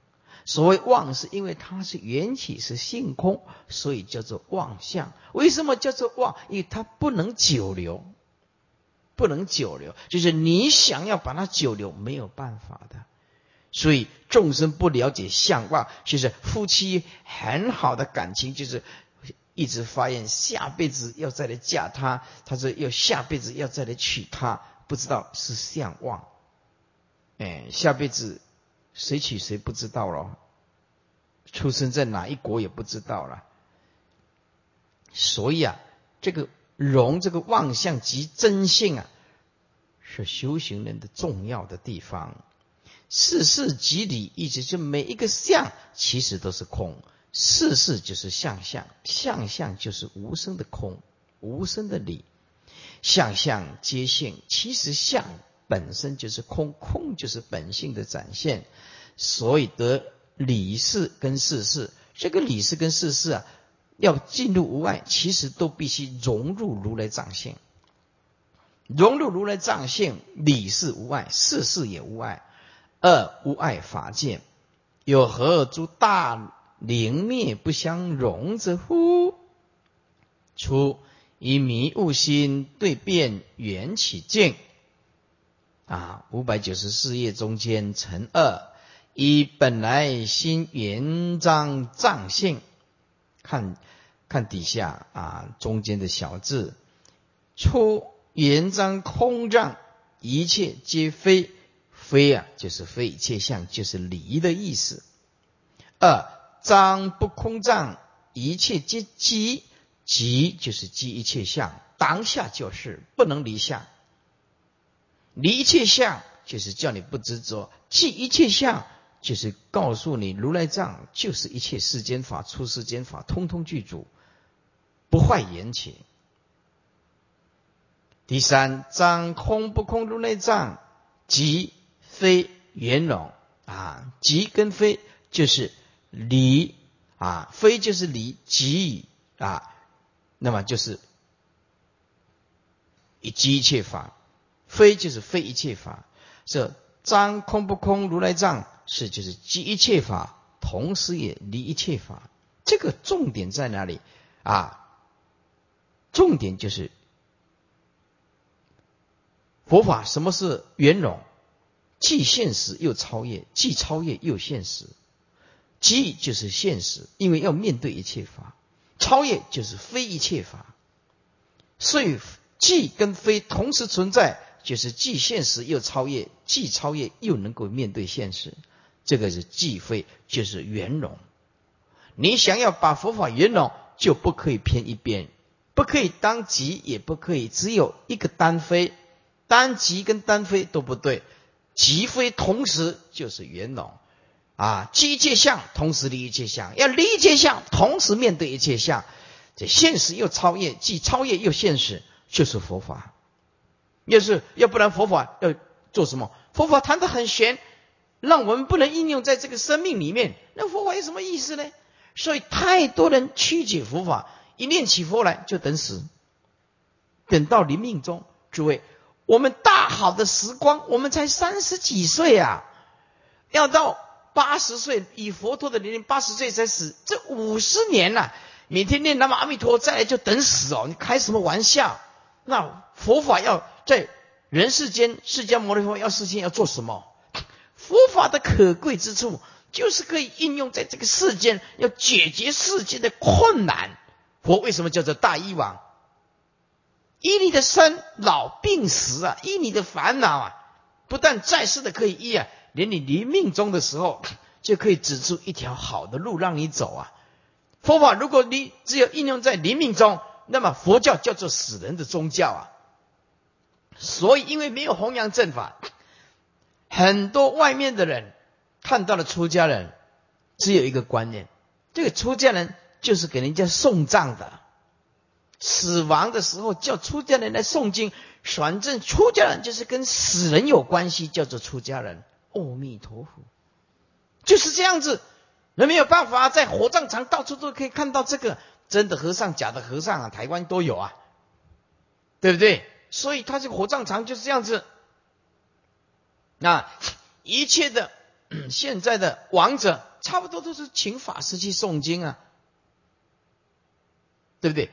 所谓妄，是因为它是缘起，是性空，所以叫做妄相。为什么叫做妄？因为它不能久留，不能久留，就是你想要把它久留，没有办法的。所以众生不了解相望，就是夫妻很好的感情，就是一直发愿下辈子要再来嫁他，他说要下辈子要再来娶她，不知道是相望。哎，下辈子谁娶谁不知道了，出生在哪一国也不知道了。所以啊，这个容这个妄相及真性啊，是修行人的重要的地方。事事即理，意思就每一个相其实都是空，事事就是相相，相相就是无声的空，无声的理，相相皆性，其实相本身就是空，空就是本性的展现，所以得理事跟事事，这个理事跟事事啊，要进入无碍，其实都必须融入如来藏性，融入如来藏性，理事无碍，事事也无碍。二无碍法界，有何诸大灵灭不相容者乎？初以迷悟心对变缘起境。啊，五百九十四页中间乘二，以本来心圆章藏性，看看底下啊中间的小字，初圆章空障，一切皆非。非啊，就是非一切相，就是离的意思。二张不空障，一切皆即，即就是即一切相，当下就是不能离相。离一切相，就是叫你不执着；即一切相，就是告诉你如来藏就是一切世间法、出世间法，通通具足，不坏缘起。第三张空不空如来藏，即。非圆融啊，即跟非就是离啊，非就是离，即啊，那么就是以即一切法，非就是非一切法。这张空不空如来藏是就是即一切法，同时也离一切法。这个重点在哪里啊？重点就是佛法什么是圆融？既现实又超越，既超越又现实。即就是现实，因为要面对一切法；超越就是非一切法。所以既跟非同时存在，就是既现实又超越，既超越又能够面对现实。这个是既非，就是圆融。你想要把佛法圆融，就不可以偏一边，不可以当即，也不可以只有一个单非，单即跟单非都不对。即非同时就是圆融啊，即一切相同时离一切相，要离一切相同时面对一切相，这现实又超越，既超越又现实，就是佛法。要是要不然佛法要做什么？佛法谈的很玄，让我们不能应用在这个生命里面，那佛法有什么意思呢？所以太多人曲解佛法，一念起佛来就等死，等到临命中，诸位。我们大好的时光，我们才三十几岁啊，要到八十岁，以佛陀的年龄八十岁才死，这五十年了，每天念南无阿弥陀，再来就等死哦！你开什么玩笑？那佛法要在人世间，释迦牟尼佛要世间要做什么？佛法的可贵之处，就是可以应用在这个世间，要解决世间的困难。佛为什么叫做大医王？医你的生老病死啊，医你的烦恼啊，不但在世的可以医啊，连你临命中的时候 <coughs> 就可以指出一条好的路让你走啊。佛法如果你只有应用在临命中，那么佛教叫做死人的宗教啊。所以因为没有弘扬正法，很多外面的人看到了出家人，只有一个观念：这个出家人就是给人家送葬的。死亡的时候叫出家人来诵经，反正出家人就是跟死人有关系，叫做出家人。阿弥陀佛，就是这样子。那没有办法，在火葬场到处都可以看到这个真的和尚、假的和尚啊，台湾都有啊，对不对？所以他这个火葬场就是这样子。那一切的现在的王者，差不多都是请法师去诵经啊，对不对？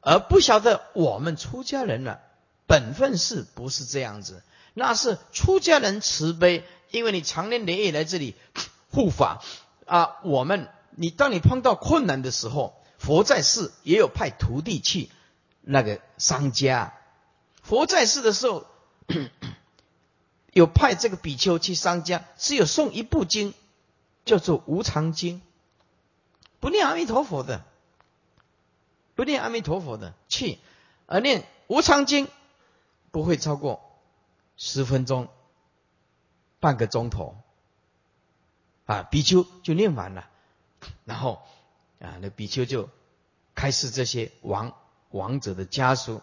而不晓得我们出家人呢，本分是不是这样子？那是出家人慈悲，因为你常年累月来这里 <coughs> 护法啊，我们你当你碰到困难的时候，佛在世也有派徒弟去那个商家，佛在世的时候 <coughs> 有派这个比丘去商家，是有送一部经，叫做《无常经》，不念阿弥陀佛的，不念阿弥陀佛的去，而念《无常经》不会超过十分钟。半个钟头，啊，比丘就念完了，然后啊，那比丘就开始这些王王者的家属，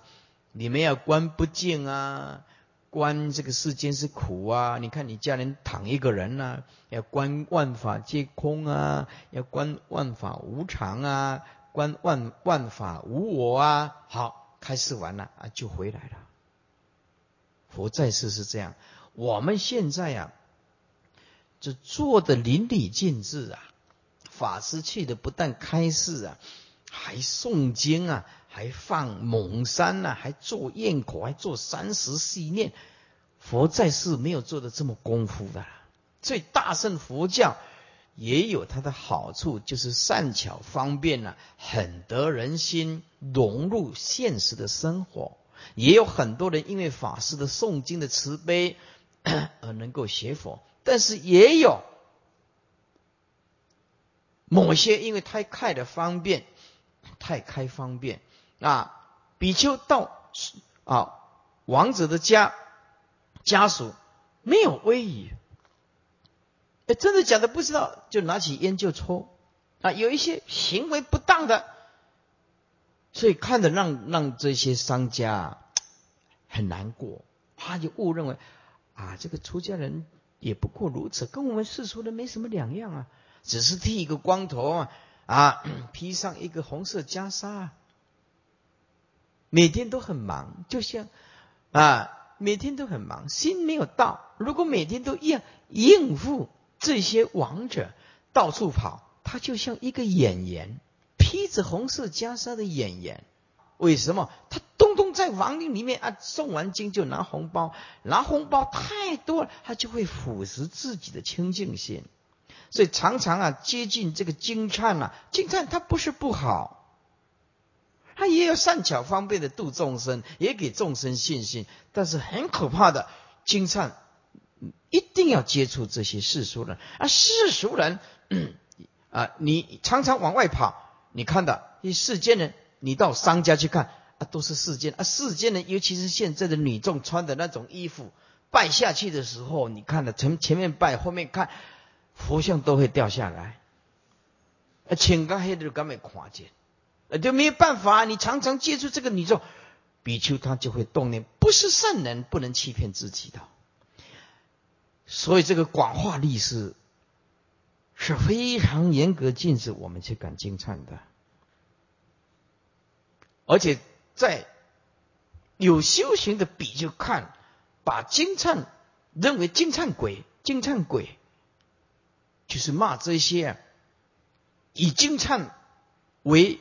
你们要观不净啊，观这个世间是苦啊，你看你家人躺一个人呐，要观万法皆空啊，要观万法无常啊，观万万法无我啊，好，开示完了啊，就回来了。佛在世是这样。我们现在呀，这做的淋漓尽致啊！法师去的不但开示啊，还诵经啊，还放猛山呐，还做焰口，还做三十细念。佛在世没有做的这么功夫的。所以大乘佛教也有它的好处，就是善巧方便呐，很得人心，融入现实的生活。也有很多人因为法师的诵经的慈悲。而能够学佛，但是也有某些因为太开的方便，太开方便啊，比丘到啊王子的家家属没有威仪，哎，真的假的不知道，就拿起烟就抽啊，有一些行为不当的，所以看着让让这些商家很难过，他就误认为。啊，这个出家人也不过如此，跟我们世俗人没什么两样啊，只是剃一个光头啊，啊，披上一个红色袈裟，每天都很忙，就像啊，每天都很忙，心没有到。如果每天都应应付这些王者到处跑，他就像一个演员，披着红色袈裟的演员。为什么他？通通在王陵里面啊，送完经就拿红包，拿红包太多了，他就会腐蚀自己的清净心，所以常常啊接近这个经忏啊，经忏它不是不好，他也有善巧方便的度众生，也给众生信心，但是很可怕的经忏，一定要接触这些世俗人啊，世俗人啊，你常常往外跑，你看到你世间人，你到商家去看。啊，都是世间啊！世间人，尤其是现在的女众穿的那种衣服，拜下去的时候，你看了从前面拜，后面看佛像都会掉下来。啊，请个黑的根本看见？啊，就没有办法。你常常接触这个女众，比丘他就会动念，不是圣人不能欺骗自己的。所以这个广化历史是非常严格禁止我们去赶经忏的，而且。在有修行的比就看，把金灿认为金灿鬼，金灿鬼就是骂这些以金灿为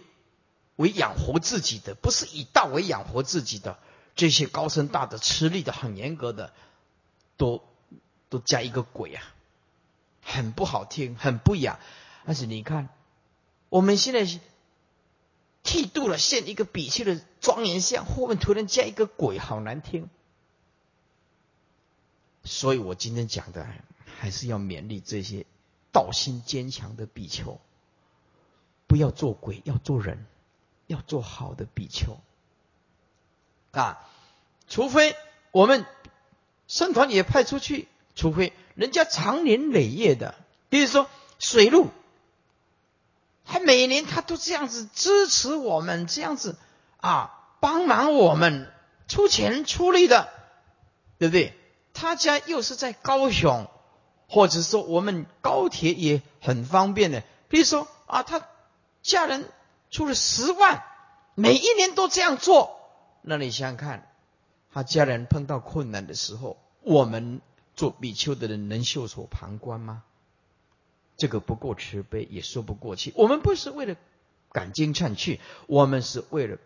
为养活自己的，不是以道为养活自己的这些高深大的吃力的很严格的，都都加一个鬼啊，很不好听，很不雅。但是你看，我们现在。剃度了，现一个比丘的庄严像，后面突然加一个鬼，好难听。所以我今天讲的，还是要勉励这些道心坚强的比丘，不要做鬼，要做人，要做好的比丘啊！除非我们僧团也派出去，除非人家长年累月的，比如说水路。他每年他都这样子支持我们，这样子啊帮忙我们出钱出力的，对不对？他家又是在高雄，或者说我们高铁也很方便的。比如说啊，他家人出了十万，每一年都这样做，那你想想看，他家人碰到困难的时候，我们做比丘的人能袖手旁观吗？这个不够慈悲，也说不过去。我们不是为了赶经忏去，我们是为了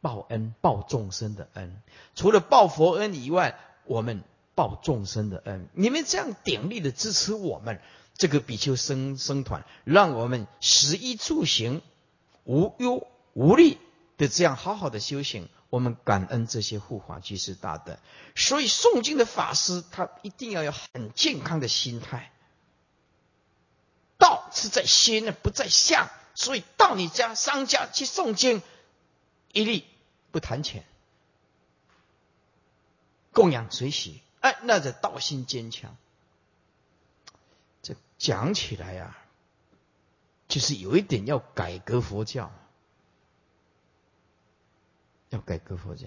报恩、报众生的恩。除了报佛恩以外，我们报众生的恩。你们这样鼎力的支持我们这个比丘生生团，让我们食衣住行无忧无虑的这样好好的修行。我们感恩这些护法居士大德。所以诵经的法师，他一定要有很健康的心态。是在心呢，不在相。所以到你家商家去诵经，一律不谈钱，供养随喜。哎，那这道心坚强。这讲起来呀，就是有一点要改革佛教，要改革佛教。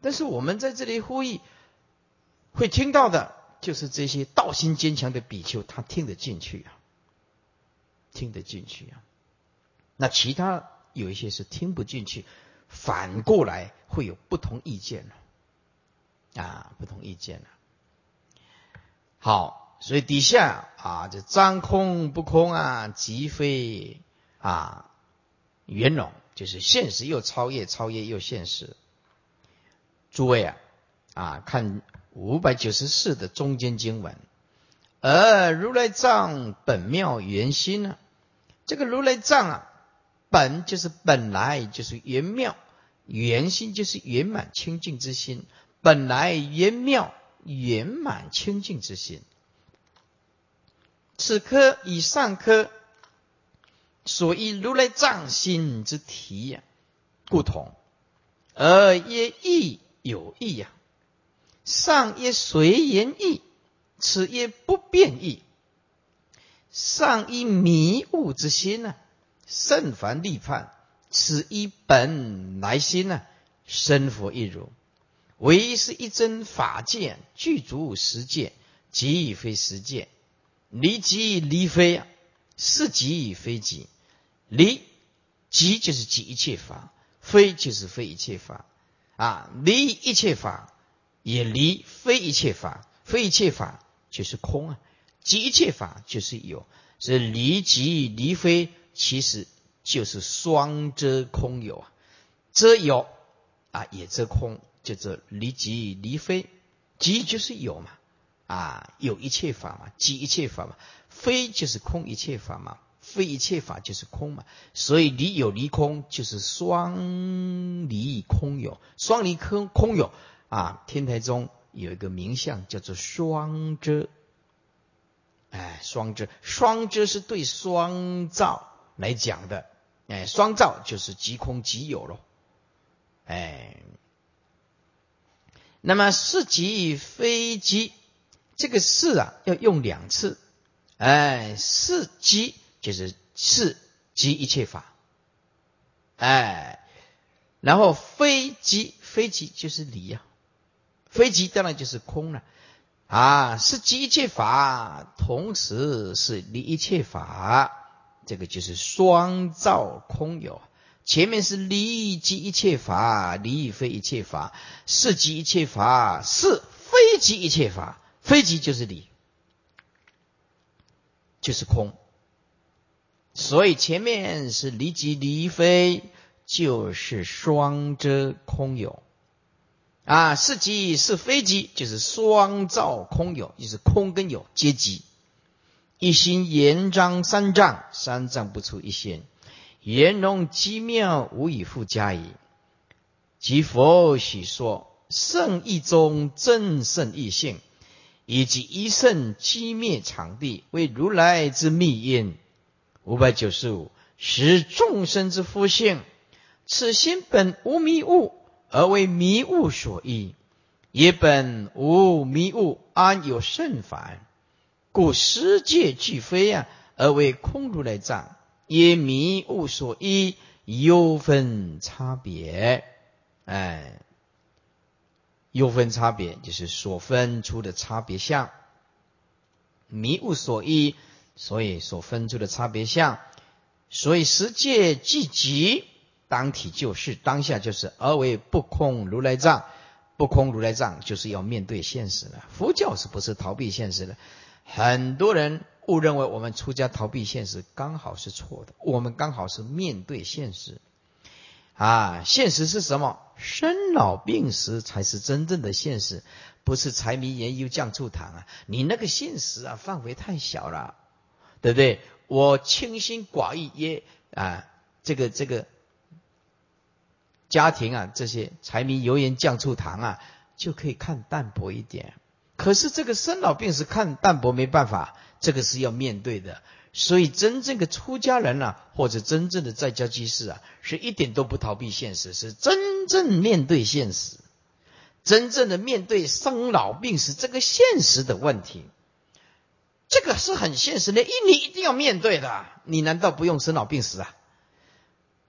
但是我们在这里呼吁，会听到的，就是这些道心坚强的比丘，他听得进去啊，听得进去啊。那其他有一些是听不进去，反过来会有不同意见了，啊，不同意见了。好，所以底下啊，这张空不空啊，即非啊圆融，就是现实又超越，超越又现实。诸位啊，啊，看五百九十四的中间经文，而如来藏本妙圆心呢，这个如来藏啊。本就是本来就是圆妙，圆心就是圆满清净之心，本来圆妙圆满清净之心。此科与上科所依如来藏心之体呀，不同，而也亦有异呀。上曰随缘异，此曰不变异。上依迷雾之心呢？甚凡立判，此一本来心呢？生佛一如，唯是一真法界，具足实界，即非实界。离即离非啊，是即非即。离即就是即一切法，非就是非一切法啊。离一切法，也离非一切法，非一切法就是空啊。即一切法就是有，是离即离非。其实就是双遮空有啊，遮有啊，也遮空，叫做离即离非，即就是有嘛，啊，有一切法嘛，即一切法嘛，非就是空一切法嘛，非一切法就是空嘛，所以离有离空就是双离空有，双离空空有啊，天台中有一个名相叫做双遮，哎，双遮，双遮是对双照。来讲的，哎，双照就是即空即有喽，哎，那么是即非即，这个是啊要用两次，哎，是即就是是即一切法，哎，然后非即非即就是离呀，非即当然就是空了，啊，是即一切法，同时是离一切法。这个就是双照空有，前面是离即一切法，离非一切法，是即一切法，是非即一切法，非即就是离，就是空。所以前面是离即离非，就是双遮空有啊，是即是非即，就是双照空有，就是空跟有皆即。一心言张三藏，三藏不出一心，言容机妙，无以复加矣。即佛许说圣意中真圣意性，以及一圣机灭场地，为如来之密因。五百九十五，使众生之福性，此心本无迷物，而为迷雾所依；也本无迷雾，安有甚烦？故世界俱非啊，而为空如来藏，也迷雾所依，有分差别。哎，有分差别就是所分出的差别相，迷雾所依，所以所分出的差别相。所以世界既极，当体就是当下就是而为不空如来藏，不空如来藏就是要面对现实了。佛教是不是逃避现实的？很多人误认为我们出家逃避现实，刚好是错的。我们刚好是面对现实啊！现实是什么？生老病死才是真正的现实，不是柴米盐油酱醋糖啊！你那个现实啊，范围太小了，对不对？我清心寡欲也啊，这个这个家庭啊，这些柴米油盐酱醋糖啊，就可以看淡薄一点。可是这个生老病死看淡薄没办法，这个是要面对的。所以，真正的出家人啊，或者真正的在家居士啊，是一点都不逃避现实，是真正面对现实，真正的面对生老病死这个现实的问题。这个是很现实的，一你一定要面对的。你难道不用生老病死啊？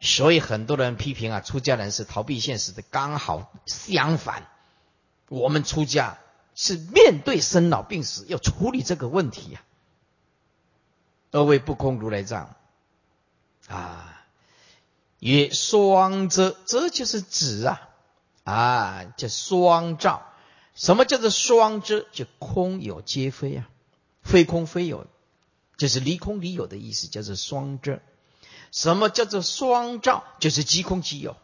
所以很多人批评啊，出家人是逃避现实的，刚好相反，我们出家是面对生老病死，要处理这个问题呀。二位不空如来藏啊，曰双遮，遮就是指啊啊，叫双照。什么叫做双遮？就空有皆非啊，非空非有，就是离空离有的意思，叫做双遮。什么叫做双照？就是即空即有，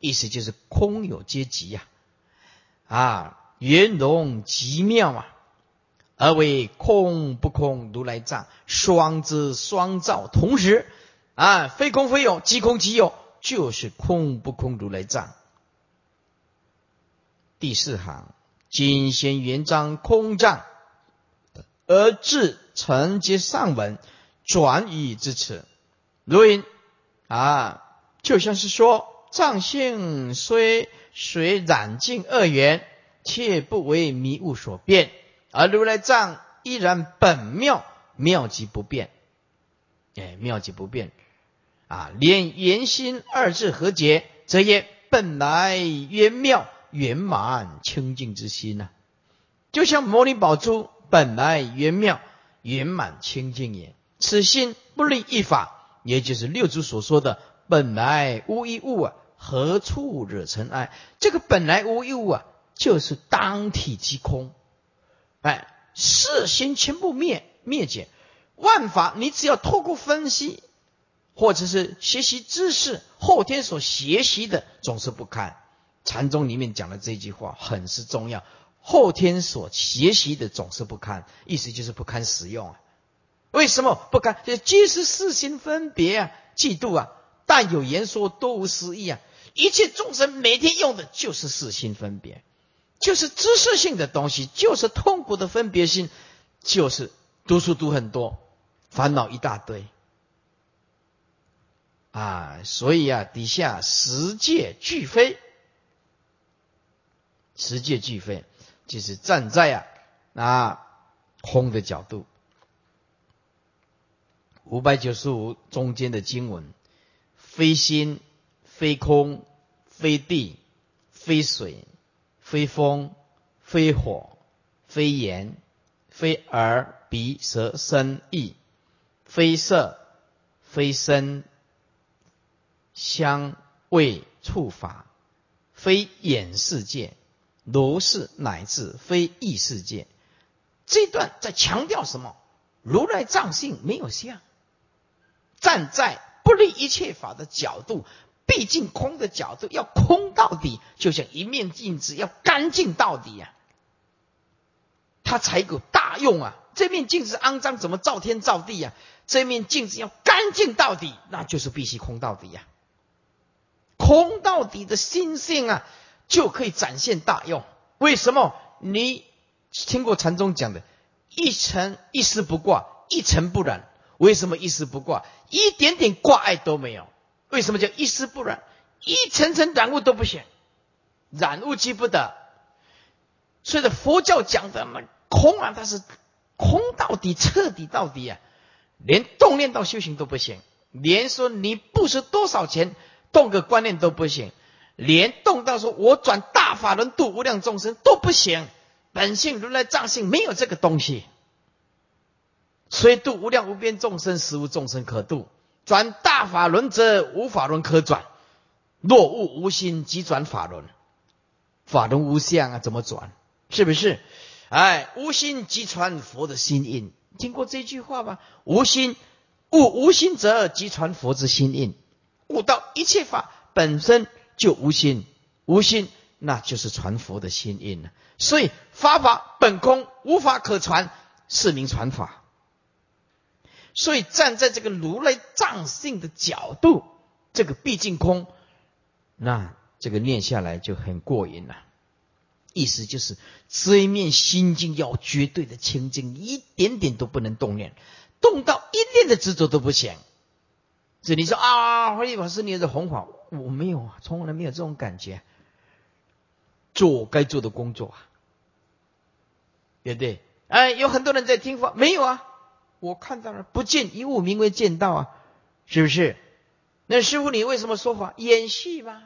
意思就是空有皆即呀啊，圆融极妙啊。而为空不空如来藏，双之双照，同时啊，非空非有，即空即有，就是空不空如来藏。第四行，今先圆章空藏，而至承接上文转语至此，如云啊，就像是说，藏性虽随染净二元，却不为迷雾所变。而如来藏依然本妙，妙即不变，哎，妙即不变，啊，连圆心二字合结，则也本来圆妙圆满清净之心呐。就像摩尼宝珠本来圆妙圆满清净也，此心不立一法，也就是六祖所说的本来无一物啊，何处惹尘埃？这个本来无一物啊，就是当体即空。哎，世心全部灭灭减，万法你只要透过分析，或者是学习知识，后天所学习的总是不堪。禅宗里面讲的这句话很是重要，后天所学习的总是不堪，意思就是不堪使用啊。为什么不堪？就皆是世心分别啊，嫉妒啊，但有言说多无私意啊，一切众生每天用的就是四心分别。就是知识性的东西，就是痛苦的分别心，就是读书读很多，烦恼一大堆啊！所以啊，底下十界俱非，十界俱非，就是站在啊啊空的角度。五百九十五中间的经文，非心，非空，非地，非水。非风，非火，非言，非耳鼻舌身意，非色，非声，香味触法，非眼世界，如是乃至非意世界。这段在强调什么？如来藏性没有相，站在不立一切法的角度。毕竟空的角度要空到底，就像一面镜子要干净到底呀，它才有大用啊！这面镜子肮脏，怎么照天照地呀？这面镜子要干净到底，那就是必须空到底呀。空到底的心性啊，就可以展现大用。为什么？你听过禅宗讲的“一尘一丝不挂，一尘不染”？为什么一丝不挂？一点点挂碍都没有。为什么叫一丝不染？一层层染物都不行，染物即不得。所以佛教讲的嘛，空啊，它是空到底，彻底到底啊，连动念到修行都不行，连说你布施多少钱动个观念都不行，连动到说我转大法轮度无量众生都不行。本性如来藏性没有这个东西，虽度无量无边众生，实无众生可度。转大法轮则无法轮可转，若悟无心即转法轮，法轮无相啊，怎么转？是不是？哎，无心即传佛的心印，听过这句话吗？无心悟无心则即传佛之心印，悟到一切法本身就无心，无心，那就是传佛的心印了。所以法法本空，无法可传，是名传法。所以站在这个如来藏性的角度，这个毕竟空，那这个念下来就很过瘾了。意思就是这一面心境要绝对的清净，一点点都不能动念，动到一念的执着都不行。这你说啊，慧法师你的弘法，我没有啊，从来没有这种感觉。做该做的工作啊，对不对？哎，有很多人在听法，没有啊。我看到了，不见一物，名为见道啊，是不是？那师傅，你为什么说法？演戏吗？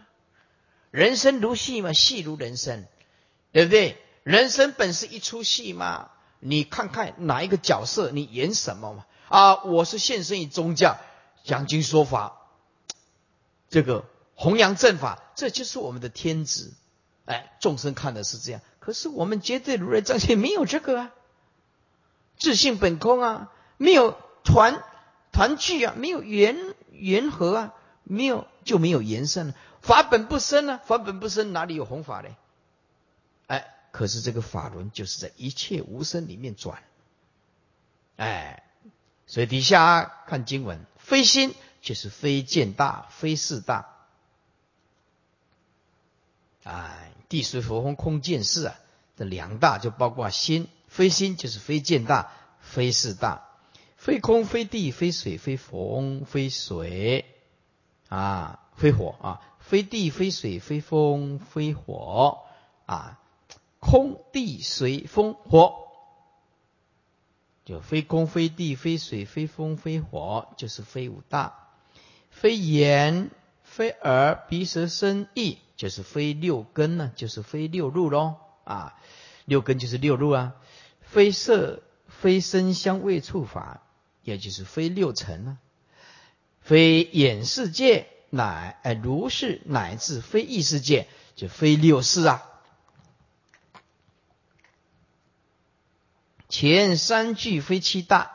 人生如戏嘛，戏如人生，对不对？人生本是一出戏嘛，你看看哪一个角色，你演什么嘛？啊，我是现身于宗教，讲经说法，这个弘扬正法，这就是我们的天职。哎，众生看的是这样，可是我们绝对如来藏性没有这个啊，自信本空啊。没有团团聚啊，没有缘缘合啊，没有就没有延伸了。法本不生呢，法本不生，哪里有弘法呢？哎，可是这个法轮就是在一切无声里面转。哎，所以底下看经文，非心就是非见大，非事大。哎，地水火风空见识啊，这两大就包括心，非心就是非见大，非事大。非空非地非水非风非水。啊，非火啊，非地非水非风非火。啊，空地水风火，就非空非地非水非风非火，就是非五大，非眼非耳鼻舌身意，就是非六根呢，就是非六入喽啊，六根就是六入啊，非色非声香味触法。也就是非六尘呢，非眼世界，乃哎如是乃至非意世界，就非六世啊。前三句非七大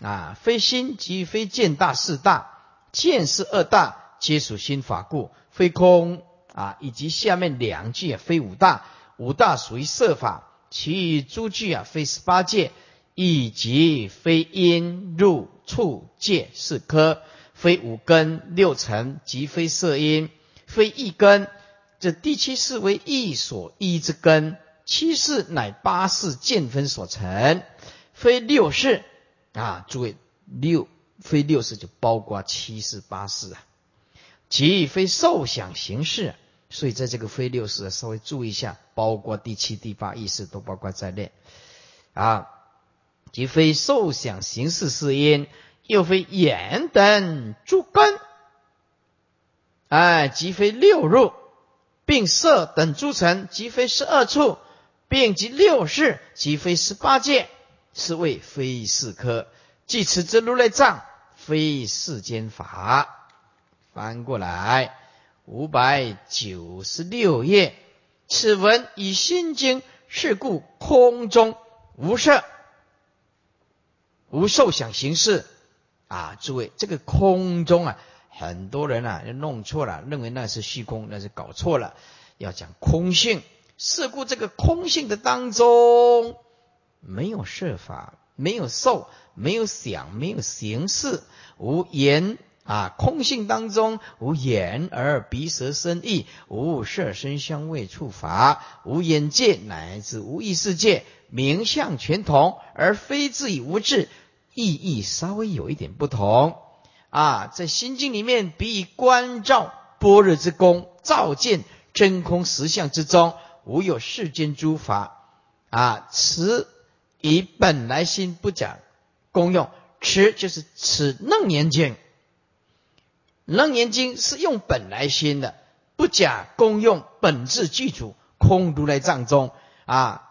啊，非心即非见大四大，见是二大，皆属心法故，非空啊，以及下面两句啊，非五大，五大属于色法，其余诸句啊，非十八界。以及非因入处界四科，非五根六尘，即非色因，非一根。这第七世为意所依之根，七世乃八世见分所成，非六世啊！诸位，六非六世就包括七世八世啊，即非受想行识。所以在这个非六世稍微注意一下，包括第七、第八意识都包括在内啊。即非受想行识是因，又非眼等诸根，哎，即非六入，并色等诸尘，即非十二处，并即六世，即非十八界，是谓非四科。即此之如来藏，非世间法。翻过来，五百九十六页，此文以心经，是故空中无色。无受想行识啊，诸位，这个空中啊，很多人啊弄错了，认为那是虚空，那是搞错了。要讲空性，是故这个空性的当中，没有设法，没有受，没有想，没有形式，无言啊。空性当中无眼耳鼻舌身意，无色声香味触法，无眼界乃至无意识界，名相全同，而非自以无智。意义稍微有一点不同啊，在心经里面，比以观照般若之功，照见真空实相之中，无有世间诸法啊。此以本来心不讲功用，此就是此楞严经。楞严经是用本来心的，不假功用，本质具足空如来藏中啊。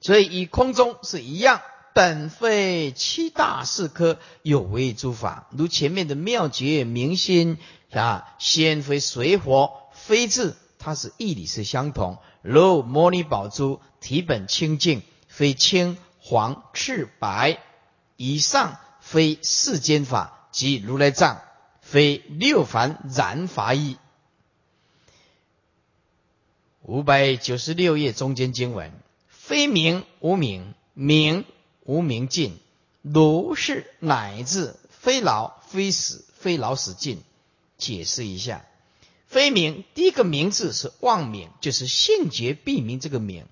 所以与空中是一样。本非七大四科有为诸法，如前面的妙觉明心啊，先非水火非智，它是义理是相同。如摩尼宝珠体本清净，非青黄赤白以上，非世间法，即如来藏，非六凡染法意。五百九十六页中间经文：非名无名，名无名尽，如是乃至非老非死非老死尽。解释一下，非名第一个名字是妄名，就是性觉必明这个名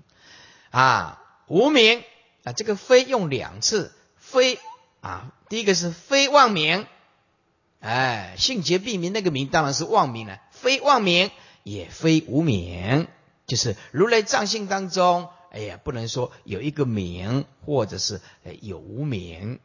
啊。无名啊，这个非用两次，非啊，第一个是非妄名，哎，性觉必明那个名当然是妄名了，非妄名也非无名，就是如来藏性当中，哎呀，不能说有一个名，或者是有无名